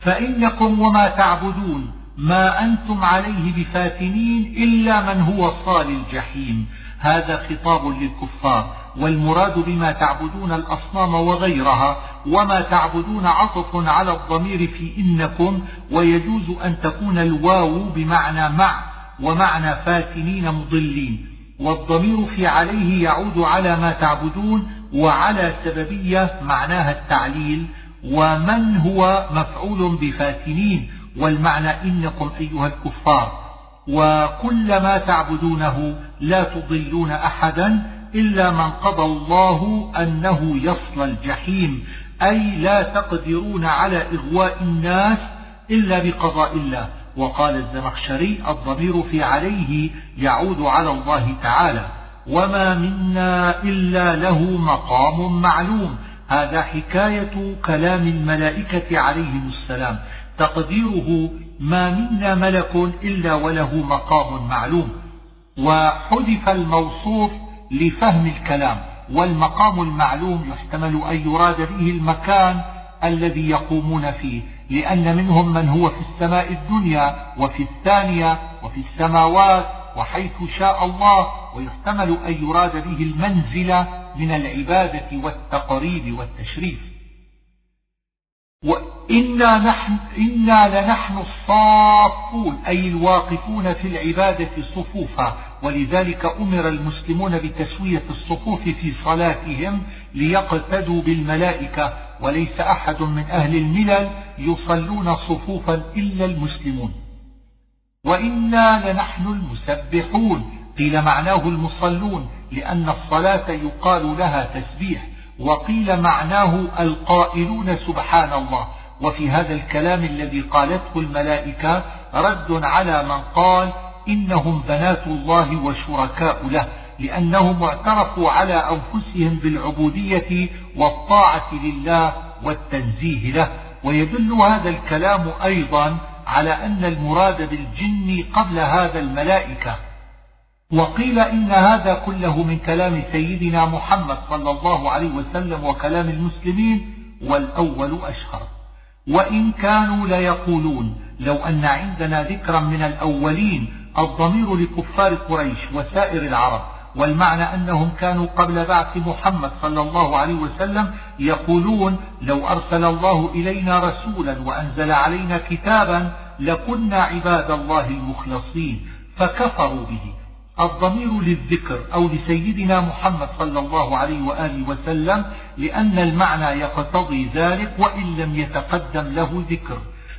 فإنكم وما تعبدون ما أنتم عليه بفاتنين إلا من هو صال الجحيم. هذا خطاب للكفار والمراد بما تعبدون الأصنام وغيرها وما تعبدون عطف على الضمير في إنكم ويجوز أن تكون الواو بمعنى مع ومعنى فاتنين مضلين. والضمير في عليه يعود على ما تعبدون وعلى سببية معناها التعليل ومن هو مفعول بفاتنين والمعنى إنكم أيها الكفار. وكل ما تعبدونه لا تضلون أحدا إلا من قضى الله أنه يصل الجحيم أي لا تقدرون على إغواء الناس إلا بقضاء الله. وقال الزمخشري الضمير في عليه يعود على الله تعالى وما منا إلا له مقام معلوم. هذا حكاية كلام الملائكة عليهم السلام. تقديره ما منا ملك إلا وله مقام معلوم وحذف الموصوف لفهم الكلام والمقام المعلوم يحتمل أن يراد به المكان الذي يقومون فيه لأن منهم من هو في السماء الدنيا وفي الثانية وفي السماوات وحيث شاء الله ويحتمل أن يراد به المنزلة من العبادة والتقريب والتشريف. وإنا نحن إنا لنحن الصافون أي الواقفون في العبادة صفوفا. ولذلك أمر المسلمون بتسوية الصفوف في صلاتهم ليقتدوا بالملائكة. وليس أحد من أهل الملل يصلون صفوفا إلا المسلمون. وإنا لنحن المسبحون. قيل معناه المصلون لأن الصلاة يقال لها تسبيح. وقيل معناه القائلون سبحان الله. وفي هذا الكلام الذي قالته الملائكة رد على من قال إنهم بنات الله وشركاء له لأنهم اعترفوا على أنفسهم بالعبودية والطاعة لله والتنزيه له. ويدل هذا الكلام أيضا على أن المراد بالجن قبل هذا الملائكة. وقيل إن هذا كله من كلام سيدنا محمد صلى الله عليه وسلم وكلام المسلمين والأول أشهر. وإن كانوا ليقولون لو أن عندنا ذكرا من الأولين الضمير لكفار قريش وسائر العرب والمعنى أنهم كانوا قبل بعث محمد صلى الله عليه وسلم يقولون لو أرسل الله إلينا رسولا وأنزل علينا كتابا لكنا عباد الله المخلصين فكفروا به. الضمير للذكر أو لسيدنا محمد صلى الله عليه وآله وسلم لأن المعنى يقتضي ذلك وإن لم يتقدم له ذكر.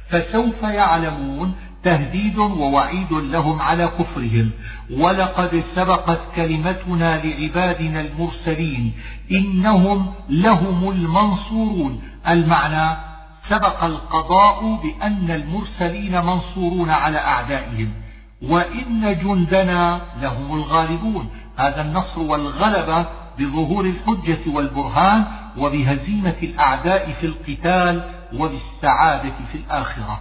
فسوف يعلمون تهديد ووعيد لهم على كفرهم. ولقد سبقت كلمتنا لعبادنا المرسلين إنهم لهم المنصورون. المعنى سبق القضاء بأن المرسلين منصورون على أعدائهم. وإن جندنا لهم الغالبون. هذا النصر والغلبة بظهور الحجة والبرهان وبهزيمة الأعداء في القتال وبالسعادة في الآخرة.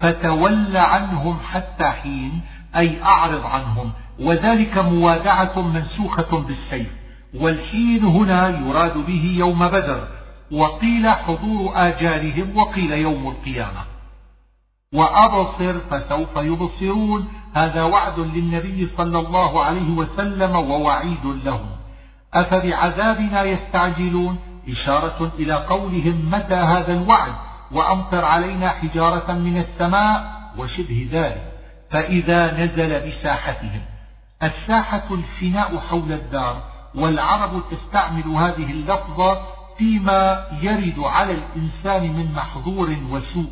فتول عنهم حتى حين أي أعرض عنهم. وذلك موادعة منسوخة بالسيف. والحين هنا يراد به يوم بدر. وقيل حضور آجالهم وقيل يوم القيامة. وأبصر فسوف يبصرون. هذا وعد للنبي صلى الله عليه وسلم ووعيد لهم. أفبعذابنا يستعجلون؟ إشارة إلى قولهم متى هذا الوعد؟ وأمطر علينا حجارة من السماء وشبه ذلك. فإذا نزل بساحتهم. الساحة الفناء حول الدار والعرب تستعمل هذه اللفظة فيما يرد على الإنسان من محظور وسوء.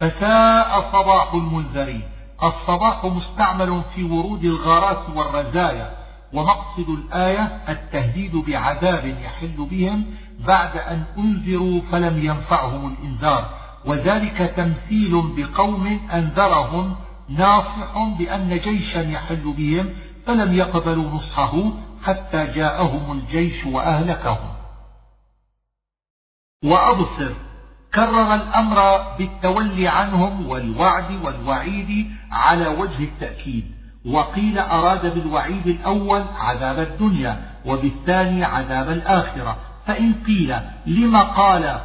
فساء صباح المنذرين. الصباح مستعمل في ورود الغارات والرزايا ومقصد الآية التهديد بعذاب يحل بهم بعد أن أنذروا فلم ينفعهم الإنذار. وذلك تمثيل بقوم أنذرهم ناصح بأن جيشا يحل بهم فلم يقبلوا نصحه حتى جاءهم الجيش وأهلكهم. وأبصر كرر الأمر بالتولي عنهم والوعد والوعيد على وجه التأكيد وقيل أراد بالوعيد الأول عذاب الدنيا وبالثاني عذاب الآخرة فإن قيل لما قال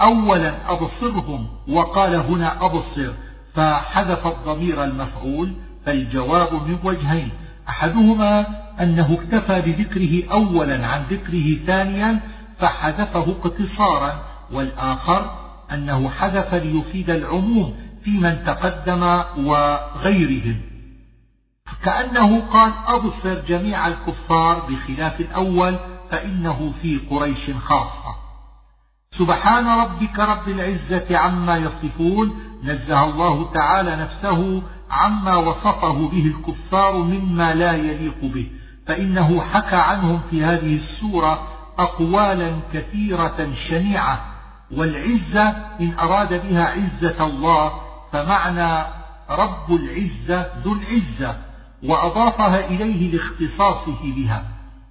أولا أبصرهم وقال هنا أبصر فحذف الضمير المفعول فالجواب من وجهين أحدهما أنه اكتفى بذكره أولا عن ذكره ثانيا فحذفه اقتصارا والآخر أنه حذف ليفيد العموم في من تقدم وغيرهم. كأنه قال أبصر جميع الكفار بخلاف الأول فإنه في قريش خاصة. سبحان ربك رب العزة عما يصفون نزه الله تعالى نفسه عما وصفه به الكفار مما لا يليق به فإنه حكى عنهم في هذه السورة أقوالا كثيرة شنيعة والعزة إن أراد بها عزة الله فمعنى رب العزة ذو العزة وأضافها إليه لاختصاصه بها.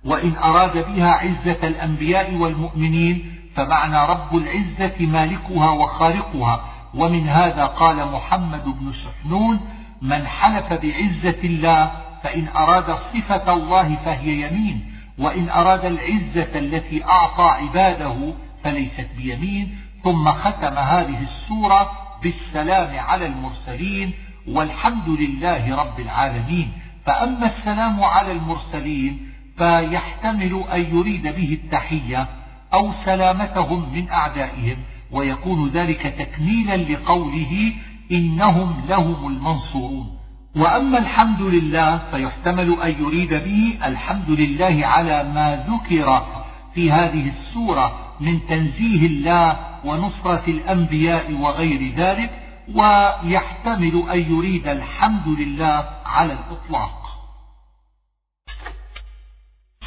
وإن أراد بها عزة الأنبياء والمؤمنين فمعنى رب العزة مالكها وخالقها. ومن هذا قال محمد بن سحنون من حلف بعزة الله فإن أراد صفة الله فهي يمين وإن أراد العزة التي أعطى عباده فليست بيمين ثم ختم هذه السورة بالسلام على المرسلين والحمد لله رب العالمين. فأما السلام على المرسلين فيحتمل أن يريد به التحية أو سلامتهم من أعدائهم ويكون ذلك تكميلا لقوله إنهم لهم المنصورون. وأما الحمد لله فيحتمل أن يريد به الحمد لله على ما ذكر في هذه السورة من تنزيه الله ونصرة الأنبياء وغير ذلك ويحتمل أن يريد الحمد لله على الإطلاق.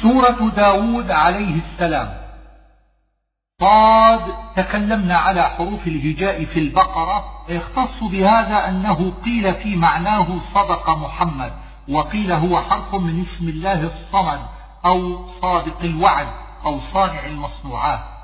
سورة داود عليه السلام. صاد تكلمنا على حروف الهجاء في البقرة يختص بهذا أنه قيل في معناه صدق محمد وقيل هو حرف من اسم الله الصمد أو صادق الوعد أو صانع المصنوعات.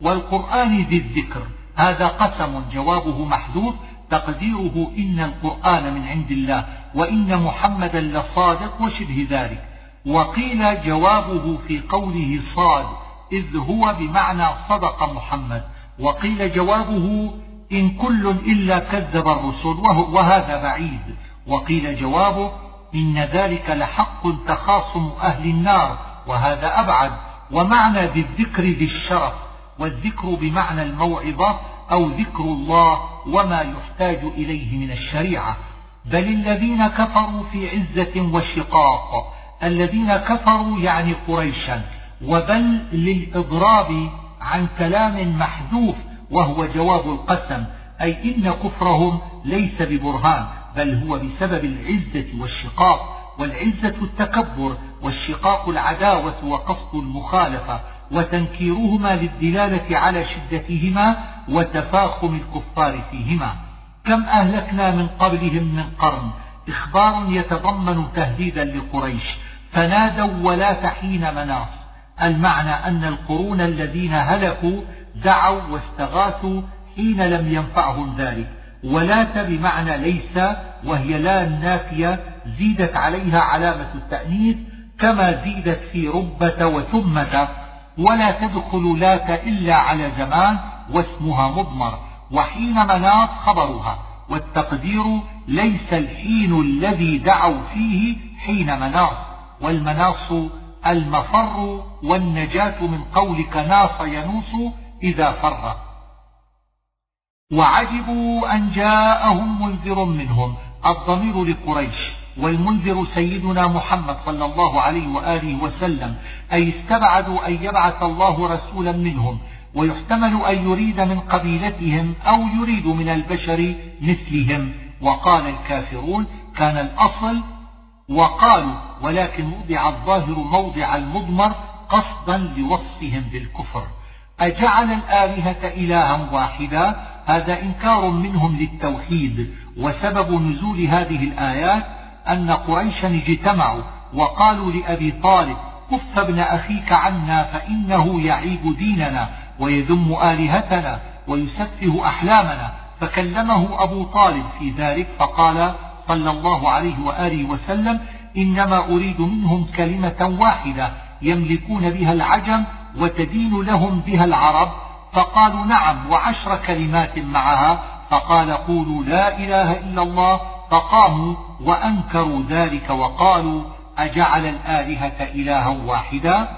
والقرآن ذي الذكر. هذا قسم جوابه محذوف تقديره إن القرآن من عند الله وإن محمدا لصادق وشبه ذلك. وقيل جوابه في قوله صاد إذ هو بمعنى صدق محمد. وقيل جوابه إن كل إلا كذب الرسل وهذا بعيد. وقيل جوابه إن ذلك لحق تخاصم أهل النار وهذا أبعد. ومعنى ذي الذكر ذي الشرف والذكر بمعنى الموعظة أو ذكر الله وما يحتاج إليه من الشريعة. بل الذين كفروا في عزة وشقاق. الذين كفروا يعني قريشا. وبل للإضراب عن كلام محذوف وهو جواب القسم. أي إن كفرهم ليس ببرهان بل هو بسبب العزة والشقاق. والعزة التكبر والشقاق العداوة وقصد المخالفة. وتنكيرهما للدلالة على شدتهما وتفاخم الكفار فيهما. كم أهلكنا من قبلهم من قرن إخبار يتضمن تهديدا لقريش فنادوا ولا تحين مناص. المعنى أن القرون الذين هلكوا دعوا واستغاثوا حين لم ينفعهم ذلك. ولات بمعنى ليس وهي لا النافية زيدت عليها علامة التأنيث كما زيدت في ربة وثمة. ولا تدخل لات إلا على زمان واسمها مضمر وحين مناط خبرها والتقدير ليس الحين الذي دعوا فيه حين مناص والمناص المفر والنجاة من قولك ناص ينوص إذا فر. وعجبوا أن جاءهم منذر منهم الضمير لقريش. والمنذر سيدنا محمد صلى الله عليه وآله وسلم أي استبعدوا أن يبعث الله رسولا منهم ويحتمل أن يريد من قبيلتهم أو يريد من البشر مثلهم. وقال الكافرون كان الأصل وقالوا ولكن وضع الظاهر موضع المضمر قصدا لوصفهم بالكفر. أجعل الآلهة إلها واحدا؟ هذا إنكار منهم للتوحيد. وسبب نزول هذه الآيات أن قريشا اجتمعوا وقالوا لأبي طالب كف ابن أخيك عنا فإنه يعيب ديننا ويذم آلهتنا ويسفه أحلامنا. فكلمه أبو طالب في ذلك فقال صلى الله عليه وآله وسلم إنما أريد منهم كلمة واحدة يملكون بها العجم وتدين لهم بها العرب. فقالوا نعم وعشر كلمات معها. فقال قولوا لا إله إلا الله فقاموا وأنكروا ذلك وقالوا أجعل الآلهة إلها واحدا؟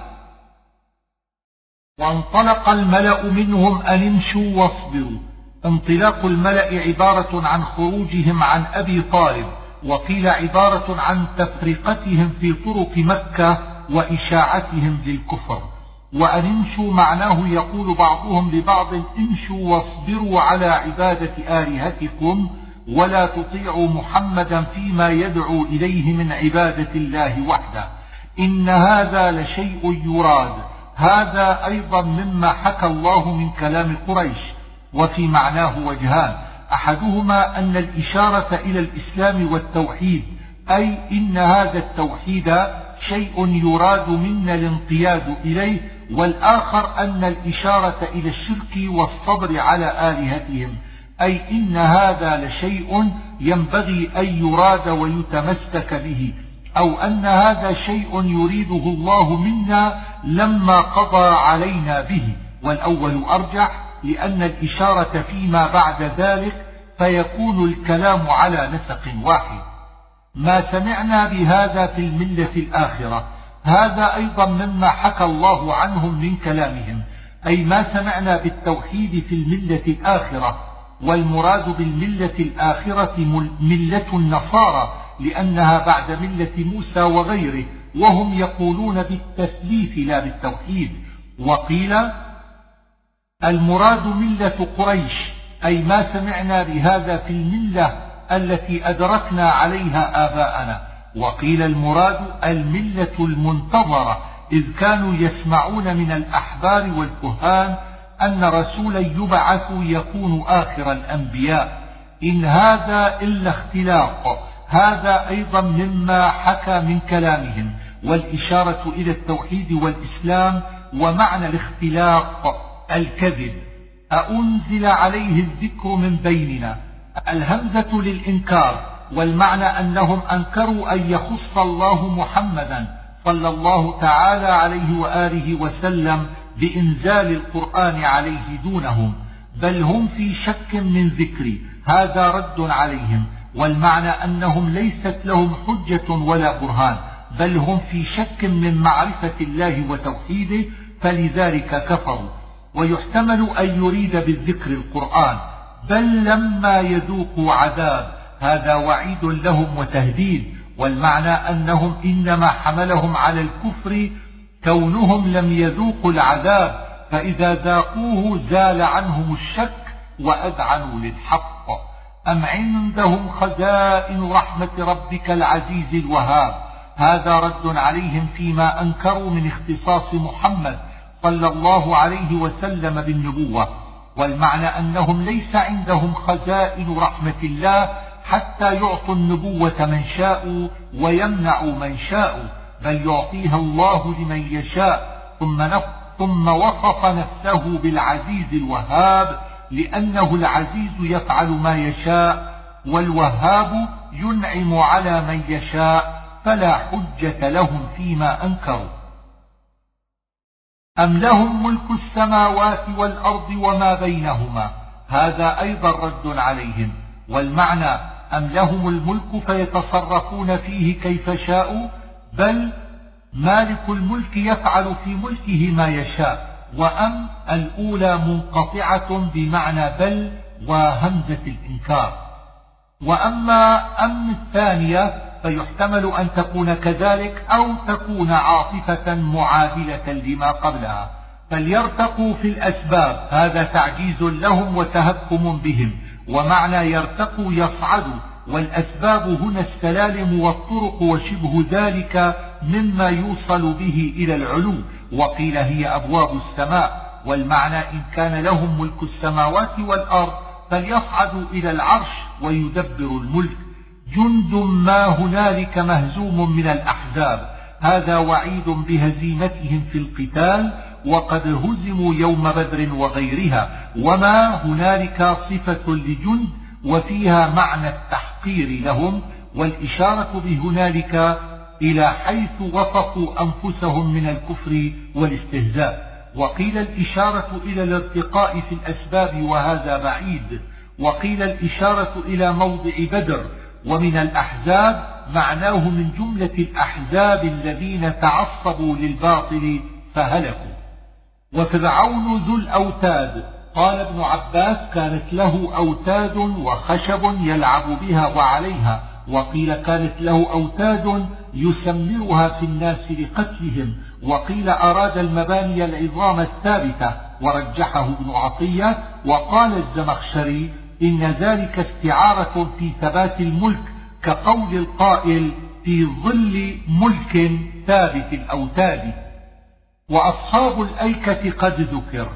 وانطلق الملأ منهم أن امشوا واصبروا. انطلاق الملأ عبارة عن خروجهم عن أبي طالب وقيل عبارة عن تفرقتهم في طرق مكة وإشاعتهم للكفر. وأن امشوا معناه يقول بعضهم لبعض امشوا واصبروا على عبادة آلهتكم ولا تطيعوا محمدا فيما يدعو إليه من عبادة الله وحده. إن هذا لشيء يراد. هذا أيضا مما حكى الله من كلام قريش وفي معناه وجهان. أحدهما أن الإشارة إلى الإسلام والتوحيد أي إن هذا التوحيد شيء يراد منا الانقياد إليه والآخر أن الإشارة إلى الشرك والصبر على آلهتهم. أي إن هذا لشيء ينبغي أن يراد ويتمسك به أو أن هذا شيء يريده الله منا لما قضى علينا به. والأول أرجح لأن الإشارة فيما بعد ذلك فيكون الكلام على نسق واحد. ما سمعنا بهذا في الملة الآخرة هذا أيضا مما حكى الله عنهم من كلامهم أي ما سمعنا بالتوحيد في الملة الآخرة والمراد بالملة الآخرة ملة النصارى لأنها بعد ملة موسى وغيره وهم يقولون بالتثليث لا بالتوحيد. وقيل المراد ملة قريش أي ما سمعنا بهذا في الملة التي أدركنا عليها آباءنا. وقيل المراد الملة المنتظرة إذ كانوا يسمعون من الأحبار والكهان أن رسولا يبعث يكون آخر الأنبياء. إن هذا إلا اختلاق. هذا أيضا مما حكى من كلامهم والإشارة إلى التوحيد والإسلام ومعنى الاختلاق الكذب. أأنزل عليه الذكر من بيننا. الهمزة للإنكار والمعنى أنهم أنكروا أن يخص الله محمدا صلى الله تعالى عليه وآله وسلم بإنزال القرآن عليه دونهم بل هم في شك من ذكري هذا رد عليهم والمعنى أنهم ليست لهم حجة ولا برهان بل هم في شك من معرفة الله وتوحيده فلذلك كفروا. ويحتمل أن يريد بالذكر القرآن بل لما يذوقوا عذاب هذا وعيد لهم وتهديد والمعنى أنهم إنما حملهم على الكفر كونهم لم يذوقوا العذاب فإذا ذاقوه زال عنهم الشك وأذعنوا للحق. أم عندهم خزائن رحمة ربك العزيز الوهاب؟ هذا رد عليهم فيما أنكروا من اختصاص محمد صلى الله عليه وسلم بالنبوة. والمعنى أنهم ليس عندهم خزائن رحمة الله حتى يعطوا النبوة من شاء ويمنعوا من شاء بل يعطيها الله لمن يشاء ثم, ثم وصف نفسه بالعزيز الوهاب لأنه العزيز يفعل ما يشاء والوهاب ينعم على من يشاء فلا حجة لهم فيما أنكروا. أم لهم ملك السماوات والأرض وما بينهما؟ هذا أيضا رد عليهم. والمعنى أم لهم الملك فيتصرفون فيه كيف شاءوا؟ بل مالك الملك يفعل في ملكه ما يشاء وأم الأولى منقطعة بمعنى بل وهمزة الإنكار. وأما أم الثانية فيحتمل أن تكون كذلك أو تكون عاطفة معادلة لما قبلها. فليرتقوا في الأسباب هذا تعجيز لهم وتهكم بهم ومعنى يرتقوا يصعدوا والأسباب هنا السلالم والطرق وشبه ذلك مما يوصل به إلى العلو وقيل هي أبواب السماء والمعنى إن كان لهم ملك السماوات والأرض فليصعدوا إلى العرش ويدبروا الملك. جند ما هنالك مهزوم من الأحزاب هذا وعيد بهزيمتهم في القتال وقد هزموا يوم بدر وغيرها وما هنالك صفة لجند وفيها معنى التحقير لهم والإشارة بهنالك إلى حيث وصفوا أنفسهم من الكفر والاستهزاء. وقيل الإشارة إلى الارتقاء في الأسباب وهذا بعيد. وقيل الإشارة إلى موضع بدر. ومن الأحزاب معناه من جملة الأحزاب الذين تعصبوا للباطل فهلكوا. وفرعون ذو الأوتاد قال ابن عباس كانت له أوتاد وخشب يلعب بها وعليها وقيل كانت له أوتاد يسمرها في الناس لقتلهم وقيل أراد المباني العظام الثابتة ورجحه ابن عطية وقال الزمخشري إن ذلك استعارة في ثبات الملك كقول القائل في ظل ملك ثابت الأوتاد. وأصحاب الأيكة قد ذكر.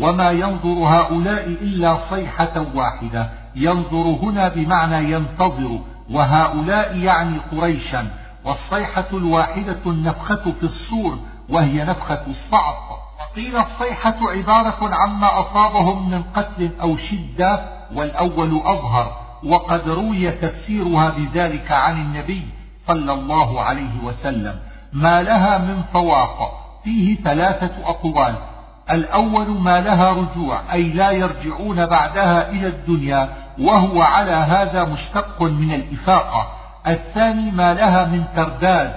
وما ينظر هؤلاء إلا صيحة واحدة. ينظر هنا بمعنى ينتظر وهؤلاء يعني قريشا. والصيحة الواحدة النفخة في الصور وهي نفخة الصعق. وقيل الصيحة عبارة عما أصابهم من قتل أو شدة والأول أظهر. وقد روي تفسيرها بذلك عن النبي صلى الله عليه وسلم. ما لها من فواق. فيه ثلاثة أقوال. الأول ما لها رجوع أي لا يرجعون بعدها إلى الدنيا وهو على هذا مشتق من الإفاقة. الثاني ما لها من ترداد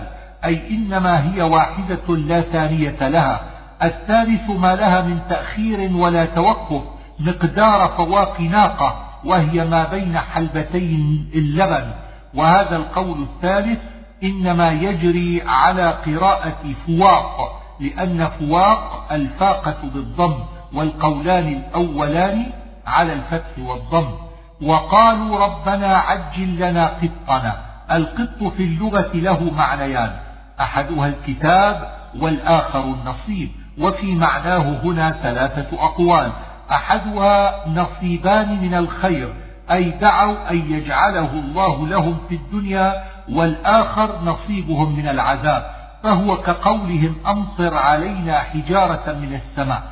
أي إنما هي واحدة لا ثانية لها. الثالث ما لها من تأخير ولا توقف مقدار فواق ناقة وهي ما بين حلبتي اللبن. وهذا القول الثالث إنما يجري على قراءة فواق. لأن فواق الفاقة بالضم والقولان الأولان على الفتح والضم. وقالوا ربنا عجل لنا قطنا. القط في اللغة له معنيان. أحدها الكتاب والآخر النصيب. وفي معناه هنا ثلاثة أقوال. أحدها نصيبان من الخير. أي دعوا أن يجعله الله لهم في الدنيا. والآخر نصيبهم من العذاب. فهو كقولهم أمطر علينا حجارة من السماء.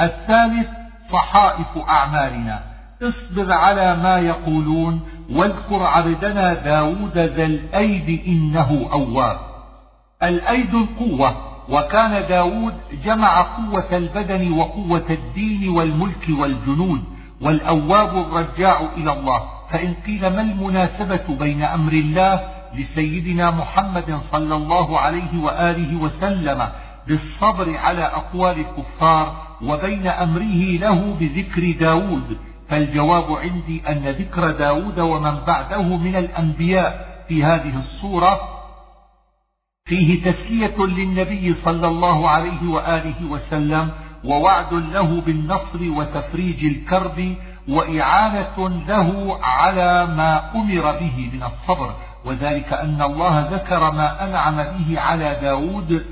الثالث صحائف أعمالنا. اصبر على ما يقولون واذكر عبدنا داود ذا الأيد إنه أواب. الأيد القوة وكان داود جمع قوة البدن وقوة الدين والملك والجنود والأواب الرجاع إلى الله. فإن قيل ما المناسبة بين أمر الله لسيدنا محمد صلى الله عليه وآله وسلم بالصبر على أقوال الكفار وبين أمره له بذكر داود. فالجواب عندي أن ذكر داود ومن بعده من الأنبياء في هذه الصورة فيه تسلية للنبي صلى الله عليه وآله وسلم ووعد له بالنصر وتفريج الكرب وإعانة له على ما أمر به من الصبر. وذلك أن الله ذكر ما أنعم به على داود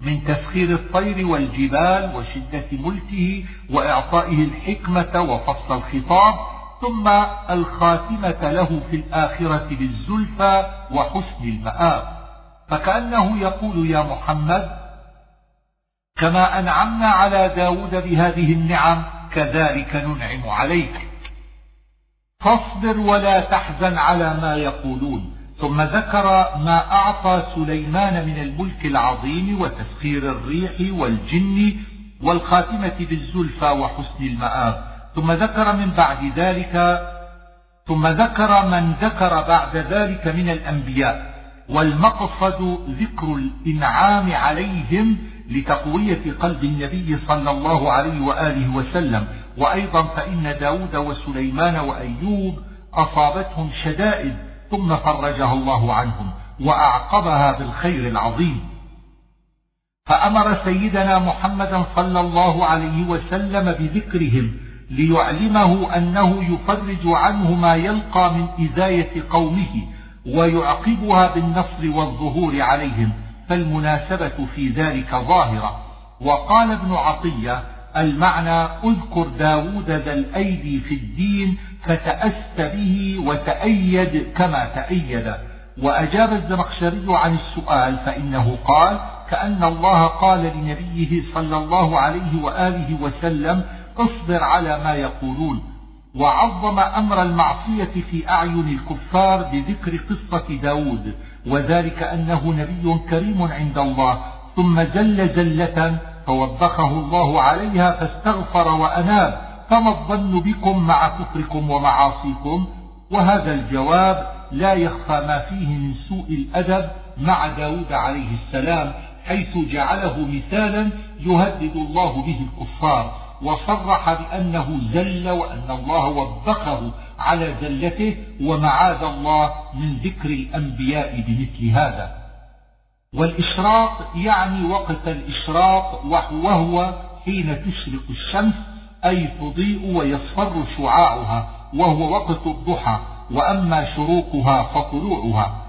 من تسخير الطير والجبال وشدة ملكه وإعطائه الحكمة وفصل الخطاب ثم الخاتمة له في الآخرة بالزلفى وحسن المآب. فكأنه يقول يا محمد كما أنعمنا على داود بهذه النعم كذلك ننعم عليك. فاصبر ولا تحزن على ما يقولون. ثم ذكر ما أعطى سليمان من الملك العظيم وتسخير الريح والجن والخاتمة بالزلفى وحسن المآب. ثم ذكر من بعد ذلك ثم ذكر من ذكر بعد ذلك من الأنبياء. والمقصد ذكر الإنعام عليهم لتقوية قلب النبي صلى الله عليه وآله وسلم. وأيضا فإن داود وسليمان وأيوب أصابتهم شدائد ثم فرجها الله عنهم وأعقبها بالخير العظيم. فأمر سيدنا محمدا صلى الله عليه وسلم بذكرهم ليعلمه أنه يفرج عنه ما يلقى من إزاية قومه ويعقبها بالنصر والظهور عليهم فالمناسبة في ذلك ظاهرة. وقال ابن عطية المعنى اذكر داود ذا الأيدي في الدين فتأست به وتأيد كما تأيد. وأجاب الزمخشري عن السؤال فإنه قال كأن الله قال لنبيه صلى الله عليه وآله وسلم اصبر على ما يقولون وعظم أمر المعصية في أعين الكفار بذكر قصة داود. وذلك أنه نبي كريم عند الله. ثم زل زلة فوبخه الله عليها فاستغفر وأناب. فما الظن بكم مع كفركم ومعاصيكم وهذا الجواب لا يخفى ما فيه من سوء الأدب مع داود عليه السلام حيث جعله مثالا يهدد الله به الكفار وصرح بأنه زل وأن الله وبخه على زلته ومعاذ الله من ذكر الأنبياء بمثل هذا. والإشراق يعني وقت الإشراق وهو حين تشرق الشمس أي تضيء ويصفر شعاعها وهو وقت الضحى وأما شروقها فطلوعها.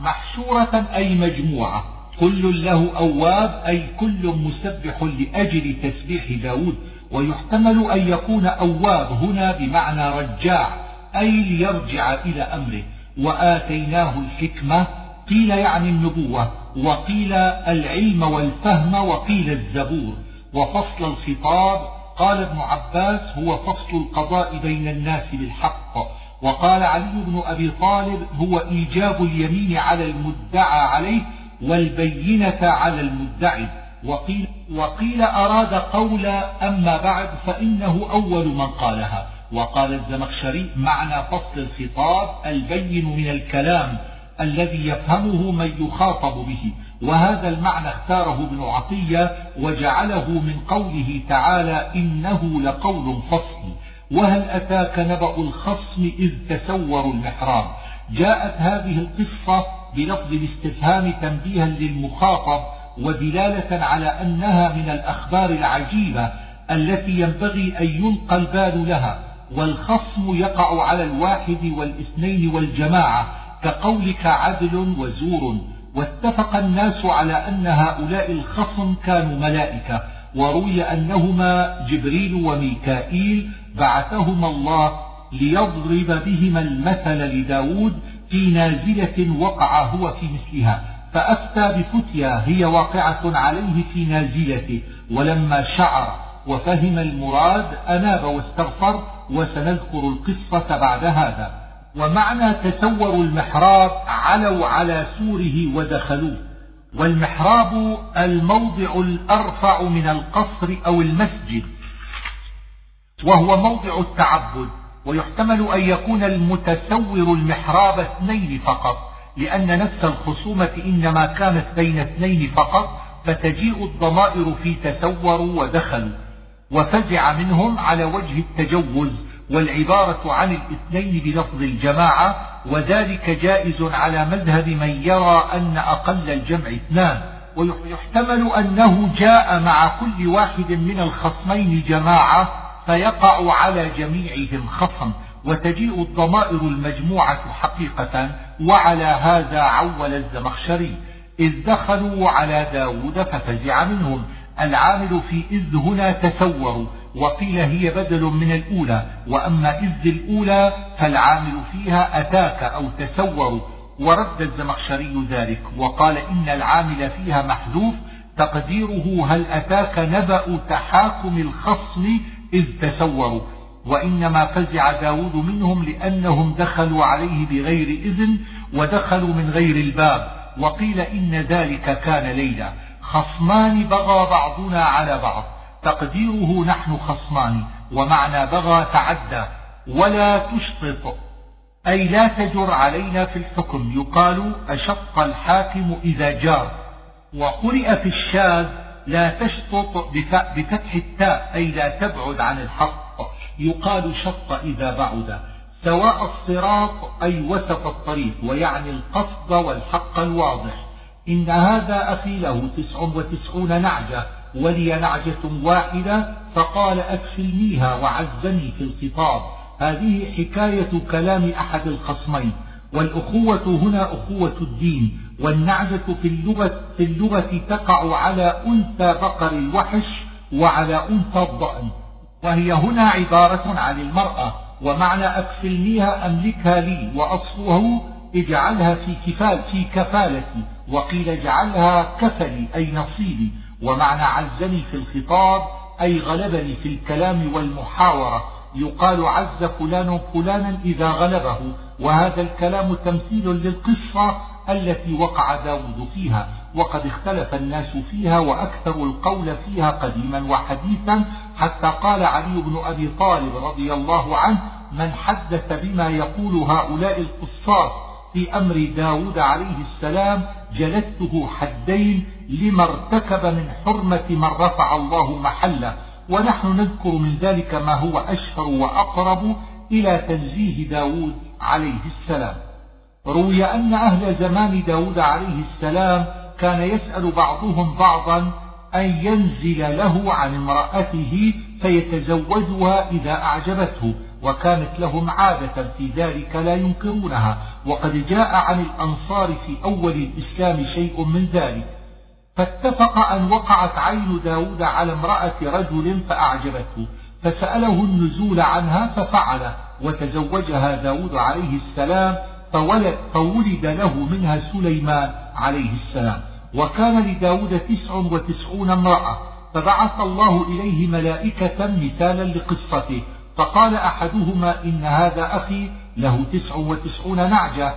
محشورة أي مجموعة. كل له أواب أي كل مسبح لأجل تسبيح داود. ويحتمل أن يكون أواب هنا بمعنى رجاع أي ليرجع إلى أمره. وآتيناه الحكمة قيل يعني النبوة وقيل العلم والفهم وقيل الزبور. وفصل الخطاب قال ابن عباس هو فصل القضاء بين الناس بالحق وقال علي بن أبي طالب هو إيجاب اليمين على المدعى عليه والبينة على المدعي. وقيل, وقيل أراد قول أما بعد فإنه أول من قالها. وقال الزمخشري معنى فصل الخطاب البين من الكلام الذي يفهمه من يخاطب به. وهذا المعنى اختاره ابن عطية وجعله من قوله تعالى إنه لقول فصل. وهل أتاك نبأ الخصم إذ تسوروا المحراب؟ جاءت هذه القصة بلفظ الاستفهام تنبيها للمخاطب ودلالة على أنها من الأخبار العجيبة التي ينبغي أن يلقى البال لها والخصم يقع على الواحد والاثنين والجماعة كقولك عدل وزور. واتفق الناس على أن هؤلاء الخصم كانوا ملائكة وروي أنهما جبريل وميكائيل بعثهما الله ليضرب بهما المثل لداود في نازلة وقع هو في مثلها فأفتى بفتيا هي واقعة عليه في نازلته ولما شعر وفهم المراد أناب واستغفر وسنذكر القصة بعد هذا. ومعنى تسوروا المحراب علوا على سوره ودخلوه. والمحراب الموضع الأرفع من القصر أو المسجد وهو موضع التعبد. ويحتمل أن يكون المتسور المحراب اثنين فقط لأن نفس الخصومة إنما كانت بين اثنين فقط فتجيء الضمائر في تسوروا ودخلوا وفزع منهم على وجه التجوز. والعبارة عن الاثنين بلفظ الجماعة وذلك جائز على مذهب من يرى أن أقل الجمع اثنان. ويحتمل أنه جاء مع كل واحد من الخصمين جماعة فيقع على جميعهم خصم. وتجيء الضمائر المجموعة حقيقة وعلى هذا عول الزمخشري. إذ دخلوا على داود ففزع منهم. العامل في إذ هنا تسوروا. وقيل هي بدل من الأولى وأما إذ الأولى فالعامل فيها أتاك أو تسوروا ورد الزمخشري ذلك وقال إن العامل فيها محذوف تقديره هل أتاك نبأ تحاكم الخصم إذ تسوروا وإنما فزع داود منهم لأنهم دخلوا عليه بغير إذن ودخلوا من غير الباب وقيل إن ذلك كان ليلا خصمان بغى بعضنا على بعض. تقديره نحن خصمان ومعنى بغى تعدى ولا تشطط. أي لا تجر علينا في الحكم يقال أشط الحاكم إذا جار. وقرئ في الشاذ لا تشطط بفتح التاء أي لا تبعد عن الحق. يقال شط إذا بعد. سواء الصراط أي وسط الطريق ويعني القصد والحق الواضح. إن هذا أخي له تسع وتسعون نعجة. ولي نعجة واحدة فقال أكفلنيها وعزني في الخطاب. هذه حكاية كلام أحد الخصمين. والأخوة هنا أخوة الدين. والنعجة في اللغة, في اللغة تقع على أنثى بقر الوحش وعلى أنثى الضأن. وهي هنا عبارة عن المرأة. ومعنى أكفلنيها أملكها لي وأصله اجعلها في كفال في كفالتي. وقيل اجعلها كفلي أي نصيبي. ومعنى عزني في الخطاب أي غلبني في الكلام والمحاورة. يقال عز فلان فلانا إذا غلبه. وهذا الكلام تمثيل للقصة التي وقع داود فيها. وقد اختلف الناس فيها وأكثر القول فيها قديما وحديثا. حتى قال علي بن أبي طالب رضي الله عنه من حدث بما يقول هؤلاء القصاص في أمر داود عليه السلام جلدته حدين لما ارتكب من حرمة من رفع الله محله ونحن نذكر من ذلك ما هو أشهر وأقرب إلى تنزيه داود عليه السلام. روي أن أهل زمان داود عليه السلام كان يسأل بعضهم بعضا أن ينزل له عن امرأته فيتزوجها إذا أعجبته وكانت لهم عادة في ذلك لا ينكرونها وقد جاء عن الأنصار في أول الإسلام شيء من ذلك. فاتفق أن وقعت عين داود على امرأة رجل فأعجبته فسأله النزول عنها ففعل وتزوجها داود عليه السلام فولد, فولد له منها سليمان عليه السلام. وكان لداود تسع وتسعون امرأة فبعث الله إليه ملائكة مثالا لقصته فقال أحدهما إن هذا أخي له تسع وتسعون نعجة.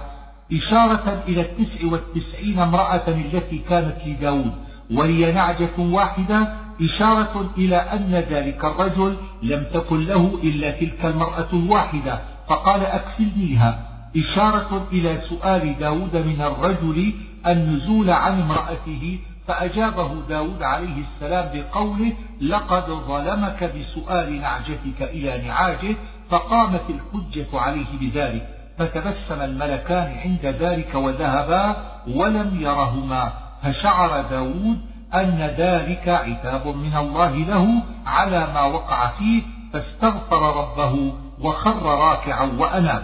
إشارة إلى التسع والتسعين امرأة التي كانت لداود ولي نعجة واحدة إشارة إلى أن ذلك الرجل لم تكن له إلا تلك المرأة الواحدة. فقال أكفلنيها. إشارة إلى سؤال داود من الرجل النزول عن امرأته فأجابه داود عليه السلام بقوله لقد ظلمك بسؤال نعجتك إلى نعاجه فقامت الحجة عليه بذلك. فتبسم الملكان عند ذلك وذهبا ولم يرهما. فشعر داود أن ذلك عتاب من الله له على ما وقع فيه فاستغفر ربه وخر راكعا وأناب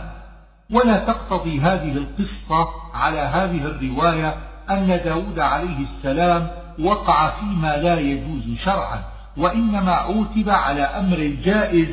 ولا تقتضي هذه القصة على هذه الرواية أن داود عليه السلام وقع فيما لا يجوز شرعا وإنما عوتب على أمر جائز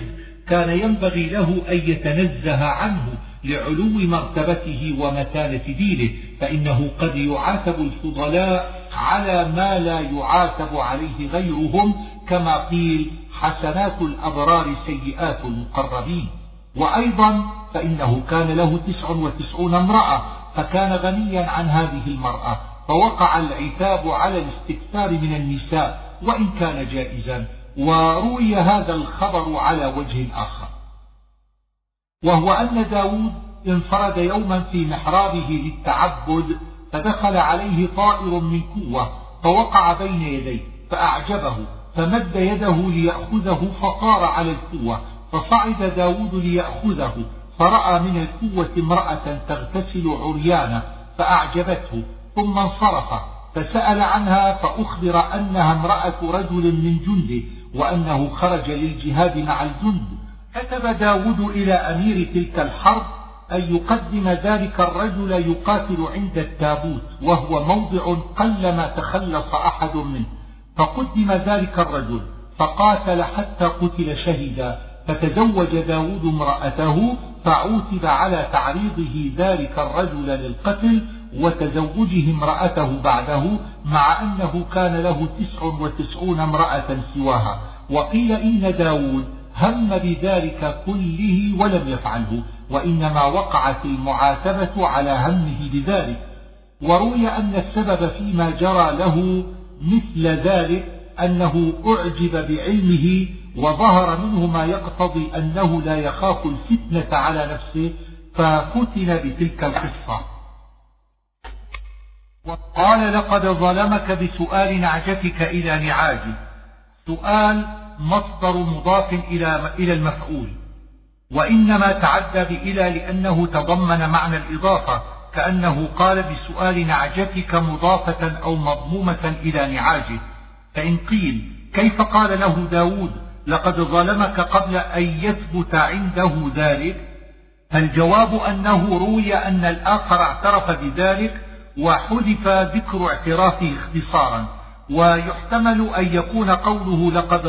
كان ينبغي له أن يتنزه عنه. لعلو مرتبته ومتانة دينه فإنه قد يعاتب الفضلاء على ما لا يعاتب عليه غيرهم كما قيل حسنات الأبرار سيئات المقربين. وأيضا فإنه كان له تسع وتسعون امرأة فكان غنيا عن هذه المرأة فوقع العتاب على الاستكثار من النساء وإن كان جائزا. وروي هذا الخبر على وجه آخر. وهو أن داود انفرد يوما في محرابه للتعبد فدخل عليه طائر من قوة فوقع بين يديه فأعجبه فمد يده ليأخذه فطار على القوة فصعد داود ليأخذه فرأى من القوة امرأة تغتسل عريانة فأعجبته ثم انصرف فسأل عنها فأخبر أنها امرأة رجل من جنده وأنه خرج للجهاد مع الجند. كتب داود إلى أمير تلك الحرب أن يقدم ذلك الرجل يقاتل عند التابوت وهو موضع قلما تخلص أحد منه. فقدم ذلك الرجل فقاتل حتى قتل شهيدا. فتزوج داود امرأته فعوتب على تعريضه ذلك الرجل للقتل وتزوجه امرأته بعده مع أنه كان له تسع وتسعون امرأة سواها. وقيل إن داود هم بذلك كله ولم يفعله وإنما وقعت المعاتبة على همه بذلك. وروي أن السبب فيما جرى له مثل ذلك أنه أعجب بعلمه وظهر منه ما يقتضي أنه لا يخاف الفتنة على نفسه ففتن بتلك القصة. قال لقد ظلمك بسؤال نعجتك إلى نعاجه. سؤال مصدر مضاف إلى إلى المفعول. وإنما تعدى بإلى لأنه تضمن معنى الإضافة كأنه قال بسؤال نعجتك مضافة أو مضمومة إلى نعاجه. فإن قيل كيف قال له داود لقد ظلمك قبل أن يثبت عنده ذلك؟ فالجواب أنه روي أن الآخر اعترف بذلك وحذف ذكر اعترافه اختصارا. ويحتمل أن يكون قوله لقد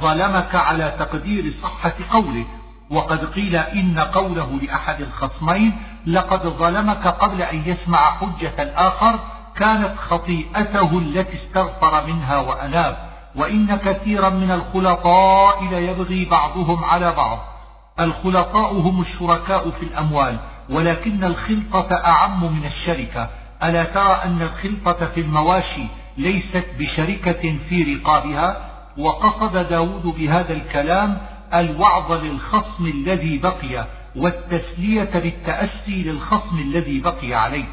ظلمك على تقدير صحة قوله. وقد قيل إن قوله لأحد الخصمين لقد ظلمك قبل أن يسمع حجة الآخر كانت خطيئته التي استغفر منها وأناب. وإن كثيرا من الخلطاء ليبغي بعضهم على بعض. الخلطاء هم الشركاء في الأموال ولكن الخلطة أعم من الشركة. ألا ترى أن الخلطة في المواشي ليست بشركة في رقابها وقصد داود بهذا الكلام الوعظ للخصم الذي بقي والتسلية بالتأسي للخصم الذي بقي عليه.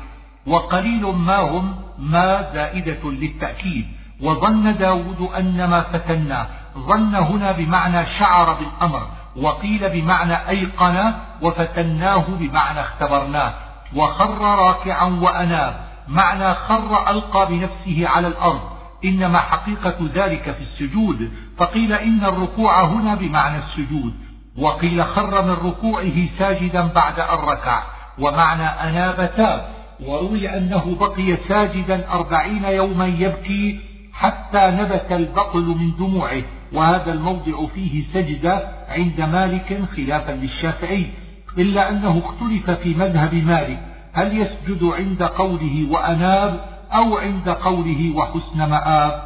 وقليل ما هم ما زائدة للتأكيد. وظن داود أن ما فتناه ظن هنا بمعنى شعر بالأمر وقيل بمعنى أيقن وفتناه بمعنى اختبرناه. وخر راكعا وأناب معنى خر ألقى بنفسه على الأرض. إنما حقيقة ذلك في السجود. فقيل إن الركوع هنا بمعنى السجود. وقيل خر من ركوعه ساجدا بعد أن ركع. ومعنى أناب تاب وروي أنه بقي ساجدا أربعين يوما يبكي حتى نبت البقل من دموعه. وهذا الموضع فيه سجدة عند مالك خلافا للشافعي. إلا أنه اختلف في مذهب مالك. هل يسجد عند قوله وأناب أو عند قوله وحسن مآب؟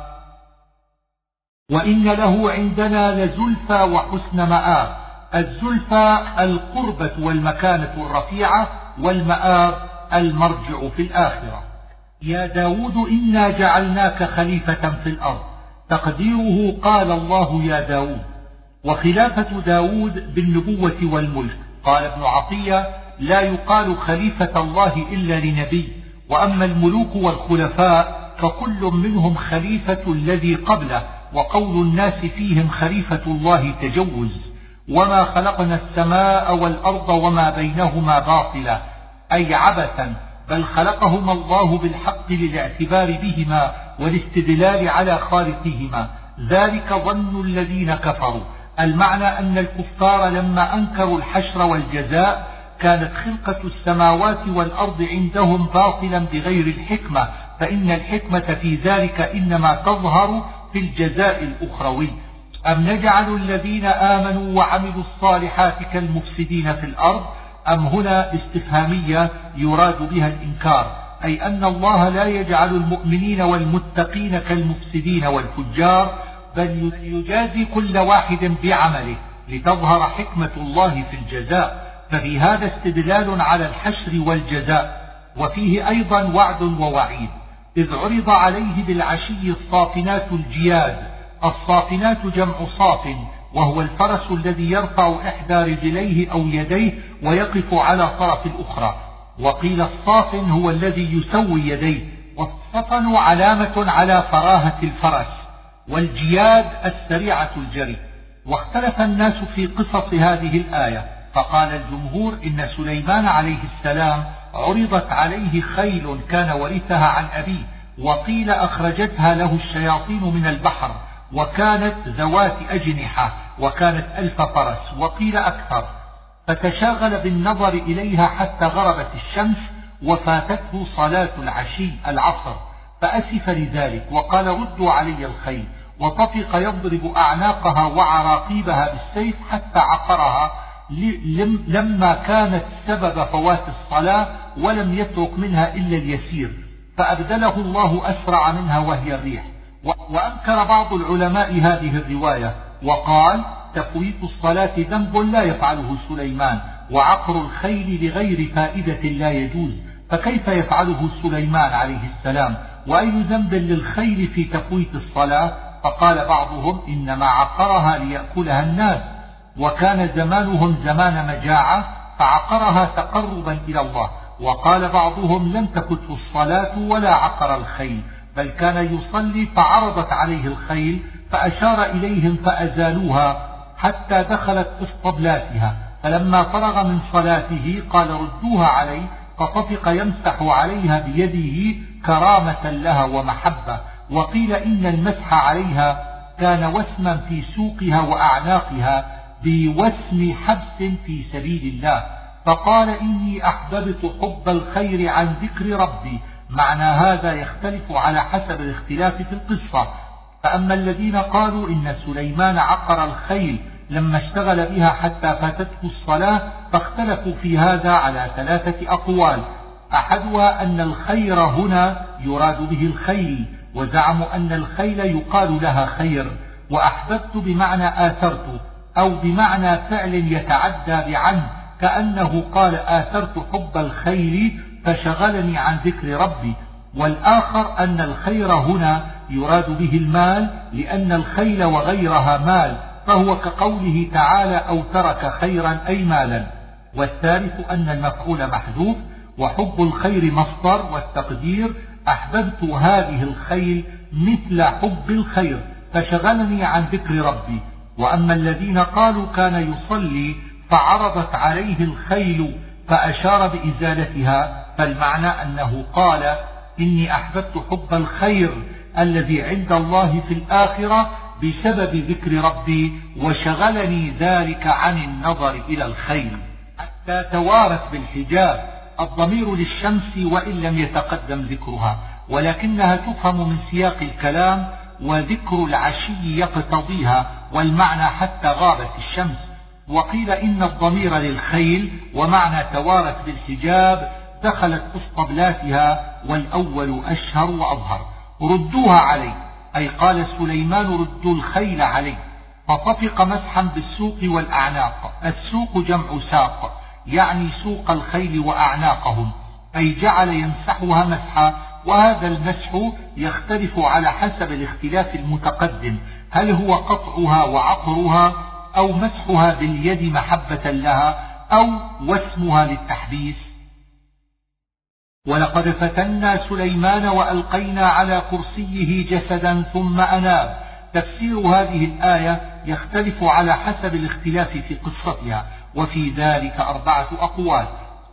وإن له عندنا لزلفى وحسن مآب. الزلفى القربة والمكانة الرفيعة والمآب المرجع في الآخرة. يا داود إنا جعلناك خليفة في الأرض. تقديره قال الله يا داود. وخلافة داود بالنبوة والملك. قال ابن عطية لا يقال خليفة الله إلا لنبي. وأما الملوك والخلفاء فكل منهم خليفة الذي قبله وقول الناس فيهم خليفة الله تجوز. وما خلقنا السماء والأرض وما بينهما باطلا أي عبثا بل خلقهما الله بالحق للاعتبار بهما والاستدلال على خالقهما. ذلك ظن الذين كفروا. المعنى أن الكفار لما أنكروا الحشر والجزاء كانت خلقة السماوات والأرض عندهم باطلا بغير الحكمة فإن الحكمة في ذلك إنما تظهر في الجزاء الأخروي. أم نجعل الذين آمنوا وعملوا الصالحات كالمفسدين في الأرض؟ أم هنا استفهامية يراد بها الإنكار أي أن الله لا يجعل المؤمنين والمتقين كالمفسدين والفجار بل يجازي كل واحد بعمله لتظهر حكمة الله في الجزاء. ففي هذا استدلال على الحشر والجزاء وفيه أيضا وعد ووعيد إذ عرض عليه بالعشي الصافنات الجياد الصافنات جمع صاف وهو الفرس الذي يرفع إحدى رجليه أو يديه ويقف على طرف الأخرى وقيل الصافن هو الذي يسوي يديه والصفن علامة على فراهة الفرس والجياد السريعة الجري واختلف الناس في قصص هذه الآية. فقال الجمهور إن سليمان عليه السلام عرضت عليه خيل كان ورثها عن أبيه وقيل أخرجتها له الشياطين من البحر وكانت ذوات أجنحة وكانت ألف فرس وقيل أكثر فتشاغل بالنظر إليها حتى غربت الشمس وفاتته صلاة العشي العصر فأسف لذلك وقال ردوا علي الخيل وطفق يضرب أعناقها وعراقيبها بالسيف حتى عقرها لما كانت سبب فوات الصلاة ولم يترك منها إلا اليسير فأبدله الله أسرع منها وهي الريح. وأنكر بعض العلماء هذه الرواية وقال تفويت الصلاة ذنب لا يفعله سليمان وعقر الخيل لغير فائدة لا يجوز. فكيف يفعله سليمان عليه السلام؟ وأي ذنب للخيل في تفويت الصلاة؟ فقال بعضهم إنما عقرها ليأكلها الناس. وكان زمانهم زمان مجاعة فعقرها تقربا إلى الله. وقال بعضهم لم تكته الصلاة ولا عقر الخيل بل كان يصلي فعرضت عليه الخيل فأشار إليهم فأزالوها حتى دخلت اسطبلاتها فلما فرغ من صلاته قال ردوها عليه فطفق يمسح عليها بيده كرامة لها ومحبة. وقيل إن المسح عليها كان وسما في سوقها وأعناقها بوسم حبس في سبيل الله. فقال إني أحببت حب الخير عن ذكر ربي. معنى هذا يختلف على حسب الاختلاف في القصة. فأما الذين قالوا إن سليمان عقر الخيل لما اشتغل بها حتى فاتته الصلاة فاختلفوا في هذا على ثلاثة أقوال. أحدها أن الخير هنا يراد به الخيل وزعموا أن الخيل يقال لها خير. وأحببت بمعنى آثرت. أو بمعنى فعل يتعدى بعن كأنه قال آثرت حب الخيل فشغلني عن ذكر ربي والآخر أن الخير هنا يراد به المال لأن الخيل وغيرها مال فهو كقوله تعالى أو ترك خيرا أي مالا. والثالث أن المفعول محذوف وحب الخير مصدر والتقدير أحببت هذه الخيل مثل حب الخير فشغلني عن ذكر ربي. وأما الذين قالوا كان يصلي فعرضت عليه الخيل فأشار بإزالتها فالمعنى أنه قال إني أحببت حب الخير الذي عند الله في الآخرة بسبب ذكر ربي وشغلني ذلك عن النظر إلى الخير حتى توارت بالحجاب الضمير للشمس وإن لم يتقدم ذكرها ولكنها تفهم من سياق الكلام وذكر العشي يقتضيها والمعنى حتى غابت الشمس. وقيل إن الضمير للخيل ومعنى توارت بالحجاب دخلت اسطبلاتها والأول أشهر وأظهر. ردوها علي أي قال سليمان ردوا الخيل علي. فطفق مسحا بالسوق والأعناق. السوق جمع ساق يعني سوق الخيل وأعناقهم. أي جعل يمسحها مسحا وهذا المسح يختلف على حسب الاختلاف المتقدم. هل هو قطعها وعقرها أو مسحها باليد محبة لها أو واسمها للتحبيس؟ ولقد فتنا سليمان وألقينا على كرسيه جسدا ثم أناب. تفسير هذه الآية يختلف على حسب الاختلاف في قصتها وفي ذلك أربعة أقوال.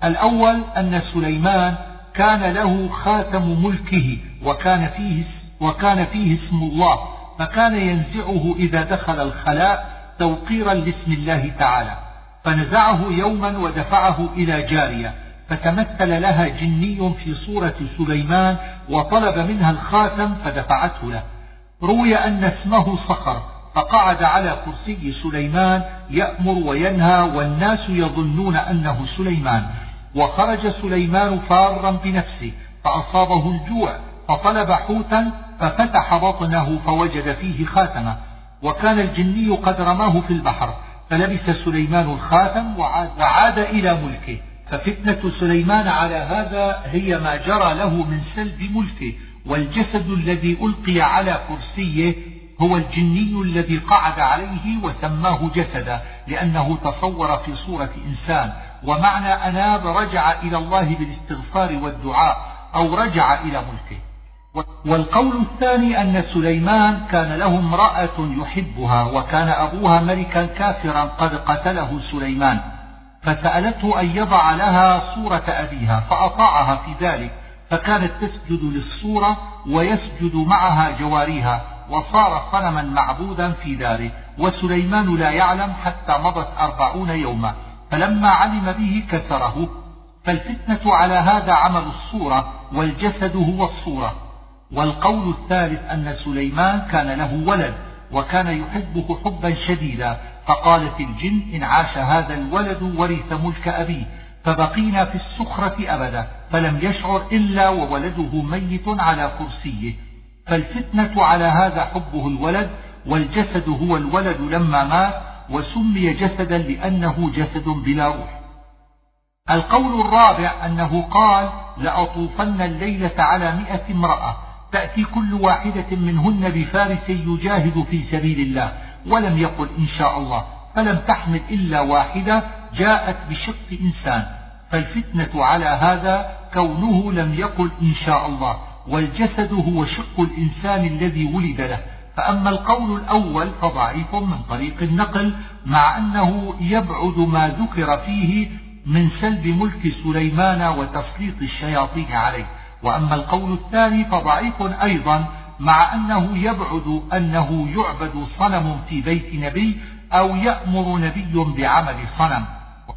الأول أن سليمان كان له خاتم ملكه وكان فيه, وكان فيه اسم الله فكان ينزعه إذا دخل الخلاء توقيرا لاسم الله تعالى فنزعه يوما ودفعه إلى جارية فتمثل لها جني في صورة سليمان وطلب منها الخاتم فدفعته له. روي أن اسمه صخر فقعد على كرسي سليمان يأمر وينهى والناس يظنون أنه سليمان. وخرج سليمان فارا بنفسه فأصابه الجوع فطلب حوتا ففتح بطنه فوجد فيه خاتمة. وكان الجني قد رماه في البحر فلبس سليمان الخاتم وعاد, وعاد إلى ملكه. ففتنة سليمان على هذا هي ما جرى له من سلب ملكه. والجسد الذي ألقي على كرسيه هو الجني الذي قعد عليه وسماه جسدا لأنه تصور في صورة إنسان. ومعنى أناب رجع إلى الله بالاستغفار والدعاء أو رجع إلى ملكه. والقول الثاني أن سليمان كان له امرأة يحبها وكان أبوها ملكا كافرا قد قتله سليمان. فسألته أن يضع لها صورة أبيها فأطاعها في ذلك فكانت تسجد للصورة ويسجد معها جواريها وصار صنما معبودا في داره وسليمان لا يعلم حتى مضت أربعون يوما. فلما علم به كسره. فالفتنة على هذا عمل الصورة والجسد هو الصورة. والقول الثالث أن سليمان كان له ولد وكان يحبه حبا شديدا. فقالت الجن إن عاش هذا الولد ورث ملك أبيه. فبقينا في السخرة أبدا فلم يشعر إلا وولده ميت على كرسيه. فالفتنة على هذا حبه الولد والجسد هو الولد لما مات وسمي جسدا لأنه جسد بلا روح. القول الرابع أنه قال لأطوفن الليلة على مئة امرأة تأتي كل واحدة منهن بفارس يجاهد في سبيل الله ولم يقل إن شاء الله فلم تحمل إلا واحدة جاءت بشق إنسان. فالفتنة على هذا كونه لم يقل إن شاء الله والجسد هو شق الإنسان الذي ولد له. فأما القول الأول فضعيف من طريق النقل مع أنه يبعد ما ذكر فيه من سلب ملك سليمان وتسليط الشياطين عليه. وأما القول الثاني فضعيف أيضا مع أنه يبعد أنه يعبد صنم في بيت نبي أو يأمر نبي بعمل صنم.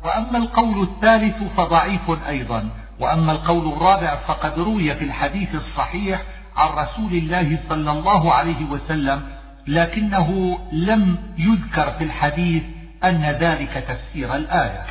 وأما القول الثالث فضعيف أيضا وأما القول الرابع فقد روي في الحديث الصحيح عن رسول الله صلى الله عليه وسلم لكنه لم يذكر في الحديث أن ذلك تفسير الآية.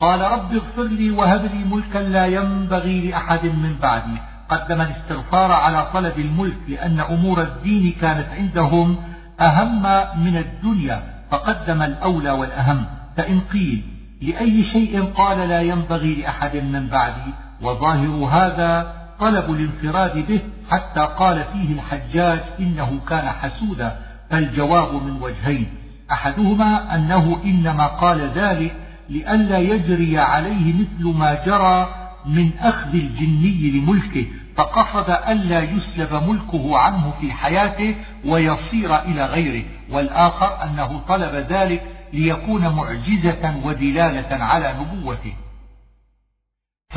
قال رب اغفر لي وهب لي ملكا لا ينبغي لأحد من بعدي. قدم الاستغفار على طلب الملك لأن أمور الدين كانت عندهم أهم من الدنيا فقدم الأولى والأهم. فإن قيل لأي شيء قال لا ينبغي لأحد من بعدي. وظاهر هذا طلب الانفراد به حتى قال فيه الحجاج إنه كان حسودا فالجواب من وجهين. أحدهما أنه إنما قال ذلك لئلا يجري عليه مثل ما جرى من أخذ الجني لملكه فقصد ألا يسلب ملكه عنه في حياته ويصير إلى غيره. والآخر أنه طلب ذلك ليكون معجزة ودلالة على نبوته.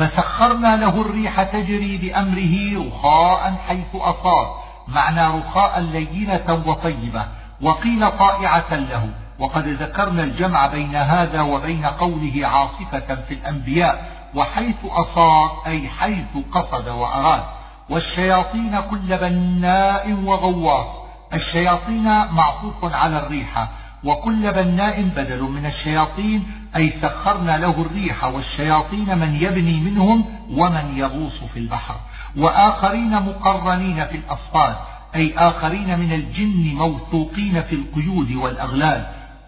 فسخرنا له الريح تجري بأمره رخاء حيث أصاب. معنى رخاء لينة وطيبة. وقيل طائعة له. وقد ذكرنا الجمع بين هذا وبين قوله عاصفة في الأنبياء. وحيث أصاب أي حيث قصد وأراد. والشياطين كل بناء وغواص. الشياطين معطوف على الريحة وكل بناء بدل من الشياطين أي سخرنا له الريح والشياطين من يبني منهم ومن يغوص في البحر. وآخرين مقرنين في الأصفاد أي آخرين من الجن موثوقين في القيود والأغلال.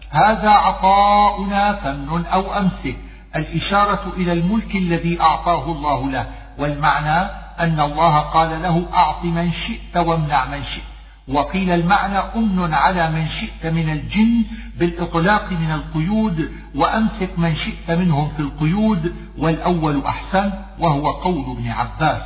هذا عطاؤنا فمن أو أمسك الإشارة إلى الملك الذي أعطاه الله له. والمعنى أن الله قال له أعط من شئت وامنع من شئت. وقيل المعنى أمن على من شئت من الجن بالإطلاق من القيود وأمسك من شئت منهم في القيود والأول أحسن وهو قول ابن عباس.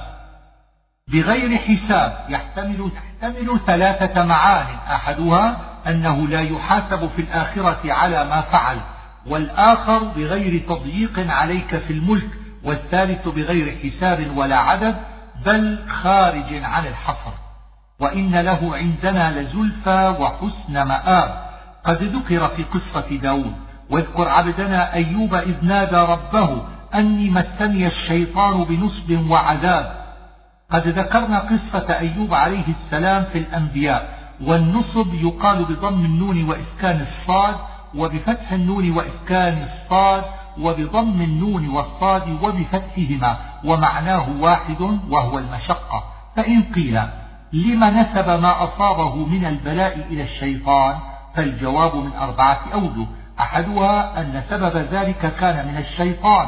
بغير حساب يحتمل تحتمل ثلاثة معان أحدها أنه لا يحاسب في الآخرة على ما فعل والآخر بغير تضييق عليك في الملك والثالث بغير حساب ولا عدد بل خارج عن الحصر. وإن له عندنا لزلفى وحسن مآب. قد ذكر في قصة داود واذكر عبدنا أيوب إذ نادى ربه أني مسني الشيطان بنصب وعذاب. قد ذكرنا قصة أيوب عليه السلام في الأنبياء والنصب يقال بضم النون وإسكان الصاد وبفتح النون وإسكان الصاد وبضم النون والصاد وبفتحهما ومعناه واحد وهو المشقة. فإن قيل لما نسب ما أصابه من البلاء إلى الشيطان فالجواب من أربعة أوجه. أحدها أن سبب ذلك كان من الشيطان.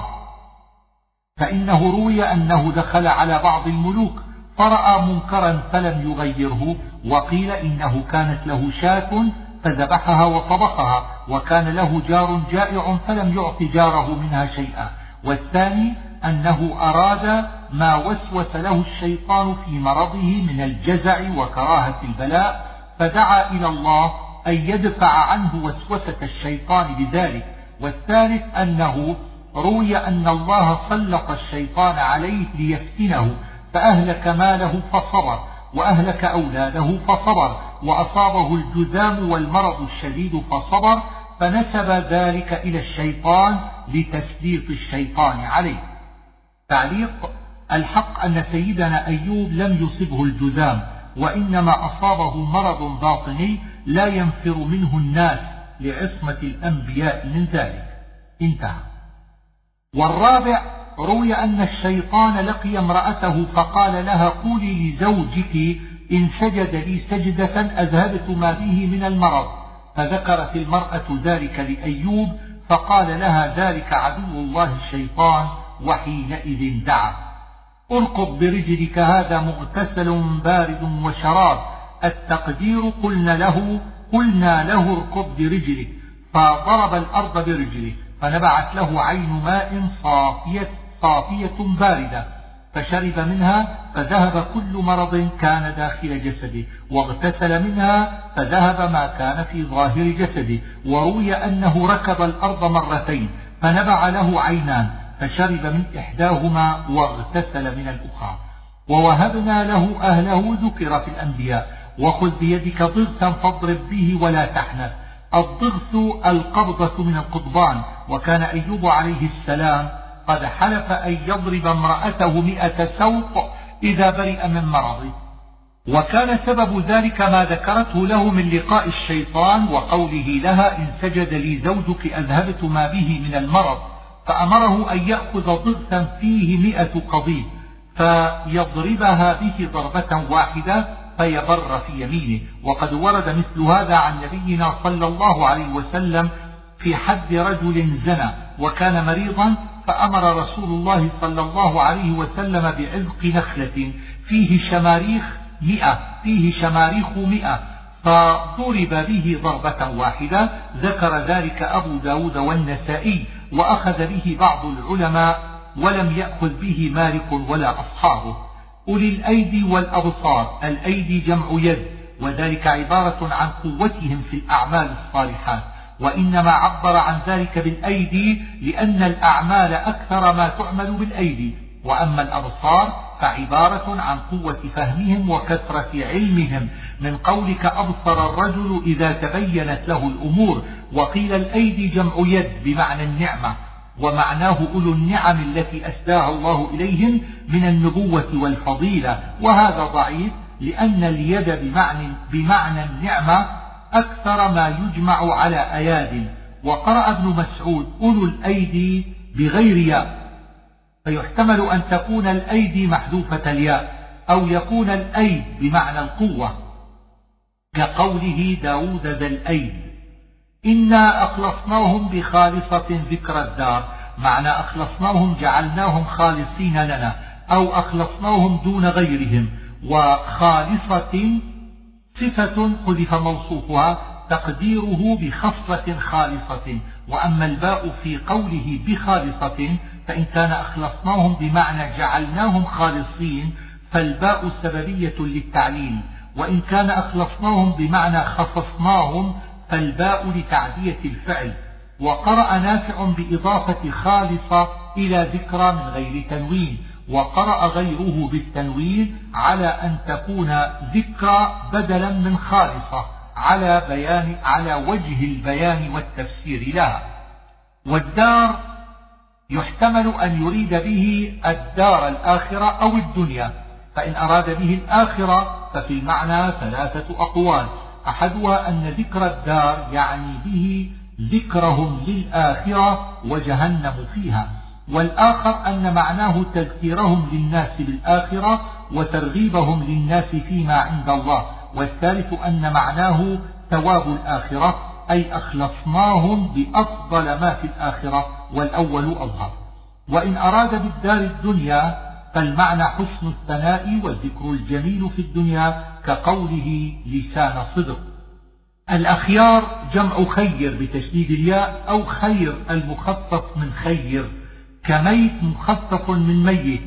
فإنه روي أنه دخل على بعض الملوك فرأى منكرا فلم يغيره وقيل إنه كانت له شاة فذبحها وطبخها وكان له جار جائع فلم يعط جاره منها شيئا. والثاني أنه أراد ما وسوس له الشيطان في مرضه من الجزع وكراهة البلاء فدعا إلى الله أن يدفع عنه وسوسة الشيطان بذلك. والثالث أنه روي أن الله سلط الشيطان عليه ليفتنه فأهلك ماله فصبر وأهلك أولاده فصبر وأصابه الجذام والمرض الشديد فصبر فنسب ذلك إلى الشيطان لتسليط الشيطان عليه. تعليق الحق أن سيدنا أيوب لم يصبه الجذام وإنما أصابه مرض باطني لا ينفر منه الناس لعصمة الأنبياء من ذلك. انتهى. والرابع روي أن الشيطان لقي امرأته فقال لها قولي لزوجك إن سجد لي سجدة أذهبت ما به من المرض. فذكرت المرأة ذلك لأيوب فقال لها ذلك عدو الله الشيطان وحينئذ دعا. اركض برجلك هذا مغتسل بارد وشراب. التقدير قلنا له قلنا له اركض برجلك. فضرب الأرض برجله فنبعت له عين ماء صافية, صافية باردة. فشرب منها فذهب كل مرض كان داخل جسده. واغتسل منها فذهب ما كان في ظاهر جسده. وروي أنه ركب الأرض مرتين فنبع له عينان. فشرب من إحداهما واغتسل من الأخرى. ووهبنا له أهله ذكر في الأنبياء. وخذ بيدك ضغثا فاضرب به ولا تحنث. الضغث القبضة من القضبان. وكان أيوب عليه السلام قد حلف أن يضرب امرأته مئة سوق إذا برئ من مرضه. وكان سبب ذلك ما ذكرته له من لقاء الشيطان وقوله لها إن سجد لي زوجك أذهبت ما به من المرض. فأمره أن يأخذ ضغثا فيه مئة قضيب فيضربها به ضربة واحدة فيبر في يمينه. وقد ورد مثل هذا عن نبينا صلى الله عليه وسلم في حد رجل زنى وكان مريضا فأمر رسول الله صلى الله عليه وسلم بعزق نخلة. فيه شماريخ مئة فيه شماريخ مئة. فضرب به ضربة واحدة ذكر ذلك أبو داود والنسائي. وأخذ به بعض العلماء ولم يأخذ به مالك ولا أصحابه. أولي الأيدي والأبصار الأيدي جمع يد وذلك عبارة عن قوتهم في الأعمال الصالحات. وإنما عبر عن ذلك بالأيدي لأن الأعمال أكثر ما تعمل بالأيدي. وأما الأبصار فعبارة عن قوة فهمهم وكثرة علمهم. من قولك أبصر الرجل إذا تبينت له الأمور وقيل الأيدي جمع يد بمعنى النعمة ومعناه أولو النعم التي أسداها الله إليهم من النبوة والفضيلة. وهذا ضعيف لأن اليد بمعنى, بمعنى النعمة أكثر ما يجمع على أياد. وقرأ ابن مسعود أولو الأيدي بغير ياء. فيحتمل أن تكون الأيدي محذوفة الياء أو يكون الأيد بمعنى القوة كقوله داود ذا الأيد. إنا أخلصناهم بخالصة ذكر الدار. معنى أخلصناهم جعلناهم خالصين لنا أو أخلصناهم دون غيرهم. وخالصة صفة حذف موصوفها تقديره بخصلة خالصة. وأما الباء في قوله بخالصة فإن كان أخلصناهم بمعنى جعلناهم خالصين فالباء سببية للتعليل. وإن كان أخلصناهم بمعنى خصصناهم فالباء لتعدية الفعل وقرأ نافع بإضافة خالصة إلى ذكرى من غير تنوين وقرأ غيره بالتنوين على أن تكون ذكرى بدلا من خالصة على بيان على وجه البيان والتفسير لها. والدار يحتمل أن يريد به الدار الآخرة أو الدنيا فإن أراد به الآخرة ففي المعنى ثلاثة أقوال. أحدها أن ذكر الدار يعني به ذكرهم للآخرة وجهنم فيها والآخر أن معناه تذكيرهم للناس بالآخرة وترغيبهم للناس فيما عند الله والثالث أن معناه ثواب الآخرة أي أخلصناهم بأفضل ما في الآخرة والأول أظهر. وإن أراد بالدار الدنيا فالمعنى حسن الثناء والذكر الجميل في الدنيا كقوله لسان صدق. الأخيار جمع خير بتشديد الياء أو خير المخفف من خير كميت مخفف من ميت.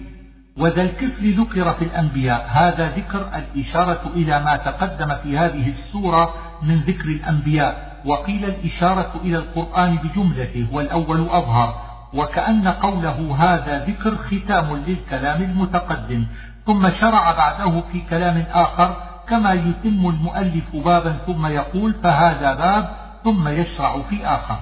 وذا الكفل ذكر في الأنبياء هذا ذكر الإشارة إلى ما تقدم في هذه السورة من ذكر الأنبياء. وقيل الإشارة إلى القرآن بجملته والأول أظهر. وكأن قوله هذا ذكر ختام للكلام المتقدم ثم شرع بعده في كلام آخر كما يتم المؤلف بابا ثم يقول فهذا باب ثم يشرع في آخر.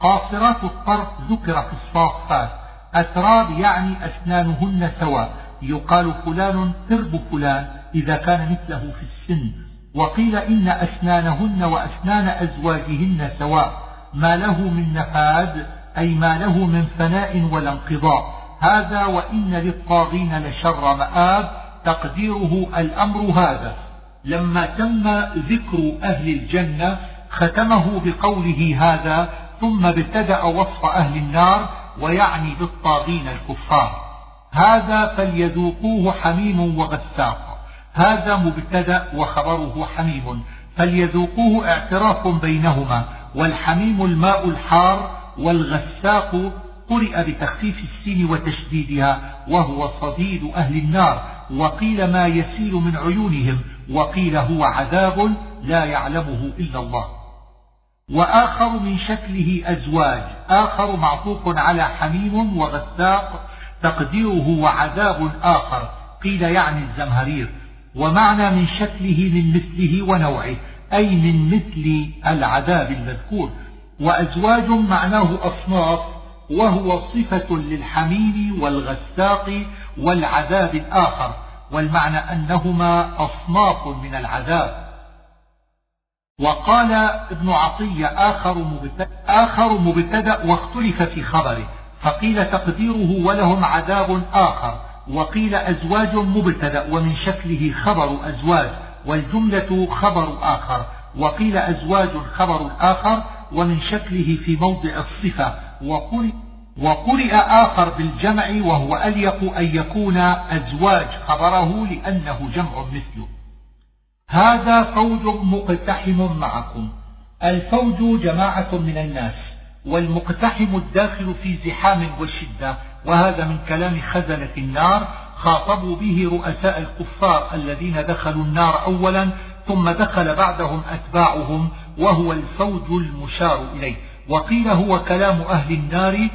قاصرات الطرف ذكر في الصافات أتراب يعني أسنانهن سواء. يقال فلان ترب فلان إذا كان مثله في السن. وقيل إن أسنانهن وأسنان أزواجهن سواء. ما له من نفاد أي ما له من فناء ولا انقضاء. هذا وإن للطاغين لشر مآب تقديره الأمر هذا. لما تم ذكر أهل الجنة ختمه بقوله هذا ثم ابتدأ وصف أهل النار ويعني بالطاغين الكفار. هذا فليذوقوه حميم وغساق. هذا مبتدأ وخبره حميم. فليذوقوه اعتراف بينهما. والحميم الماء الحار والغساق قرئ بتخفيف السين وتشديدها وهو صديد أهل النار وقيل ما يسيل من عيونهم وقيل هو عذاب لا يعلمه إلا الله. وآخر من شكله أزواج آخر معطوف على حميم وغساق تقديره وعذاب آخر قيل يعني الزمهرير. ومعنى من شكله من مثله ونوعه أي من مثل العذاب المذكور. وأزواج معناه أصناف وهو صفة للحميم والغساق والعذاب الآخر والمعنى أنهما أصناف من العذاب. وقال ابن عطية آخر مبتدأ, آخر مبتدأ واختلف في خبره فقيل تقديره ولهم عذاب آخر وقيل أزواج مبتدأ ومن شكله خبر أزواج والجملة خبر آخر وقيل أزواج خبر آخر ومن شكله في موضع الصفة وقل وقرئ آخر بالجمع وهو أليق أن يكون أزواج خبره لأنه جمع مثله. هذا فوج مقتحم معكم. الفوج جماعة من الناس والمقتحم الداخل في زحام وشدة وهذا من كلام خزنة النار خاطبوا به رؤساء الكفار الذين دخلوا النار أولا ثم دخل بعدهم أتباعهم وهو الفوج المشار إليه. وقيل هو كلام أهل النار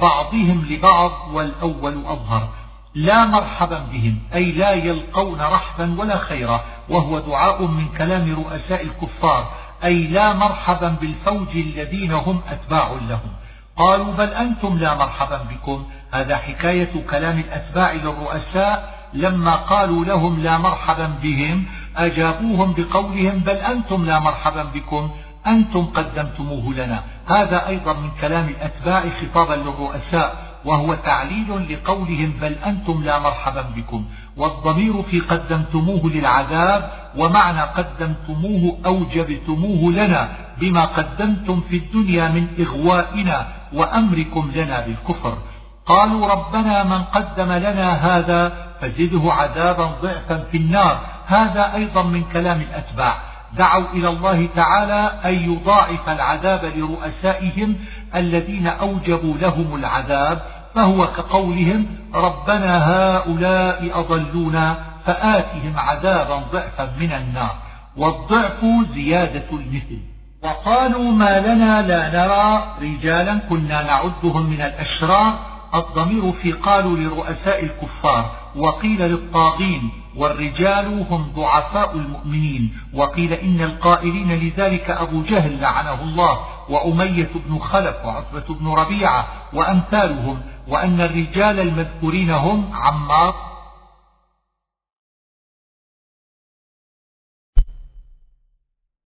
بعضهم لبعض والأول أظهر. لا مرحبا بهم أي لا يلقون رحبا ولا خيرا وهو دعاء من كلام رؤساء الكفار أي لا مرحبا بالفوج الذين هم أتباع لهم. قالوا بل أنتم لا مرحبا بكم. هذا حكاية كلام الأتباع للرؤساء لما قالوا لهم لا مرحبا بهم أجابوهم بقولهم بل أنتم لا مرحبا بكم أنتم قدمتموه لنا. هذا أيضا من كلام الأتباع خطابا للرؤساء وهو تعليل لقولهم بل أنتم لا مرحبا بكم. والضمير في قدمتموه للعذاب ومعنى قدمتموه أوجبتموه لنا بما قدمتم في الدنيا من إغوائنا وأمركم لنا بالكفر. قالوا ربنا من قدم لنا هذا فزده عذابا ضعفا في النار. هذا أيضا من كلام الأتباع. دعوا إلى الله تعالى أن يضاعف العذاب لرؤسائهم الذين أوجبوا لهم العذاب فهو كقولهم ربنا هؤلاء أضلونا فآتهم عذابا ضعفا من النار. والضعف زيادة المثل. وقالوا ما لنا لا نرى رجالا كنا نعدهم من الأشرار. الضمير في قالوا لرؤساء الكفار وقيل للطاغين والرجال هم ضعفاء المؤمنين. وقيل إن القائلين لذلك أبو جهل لعنه الله وأمية بن خلف وعتبة بن ربيعة وأمثالهم وأن الرجال المذكورين هم عمار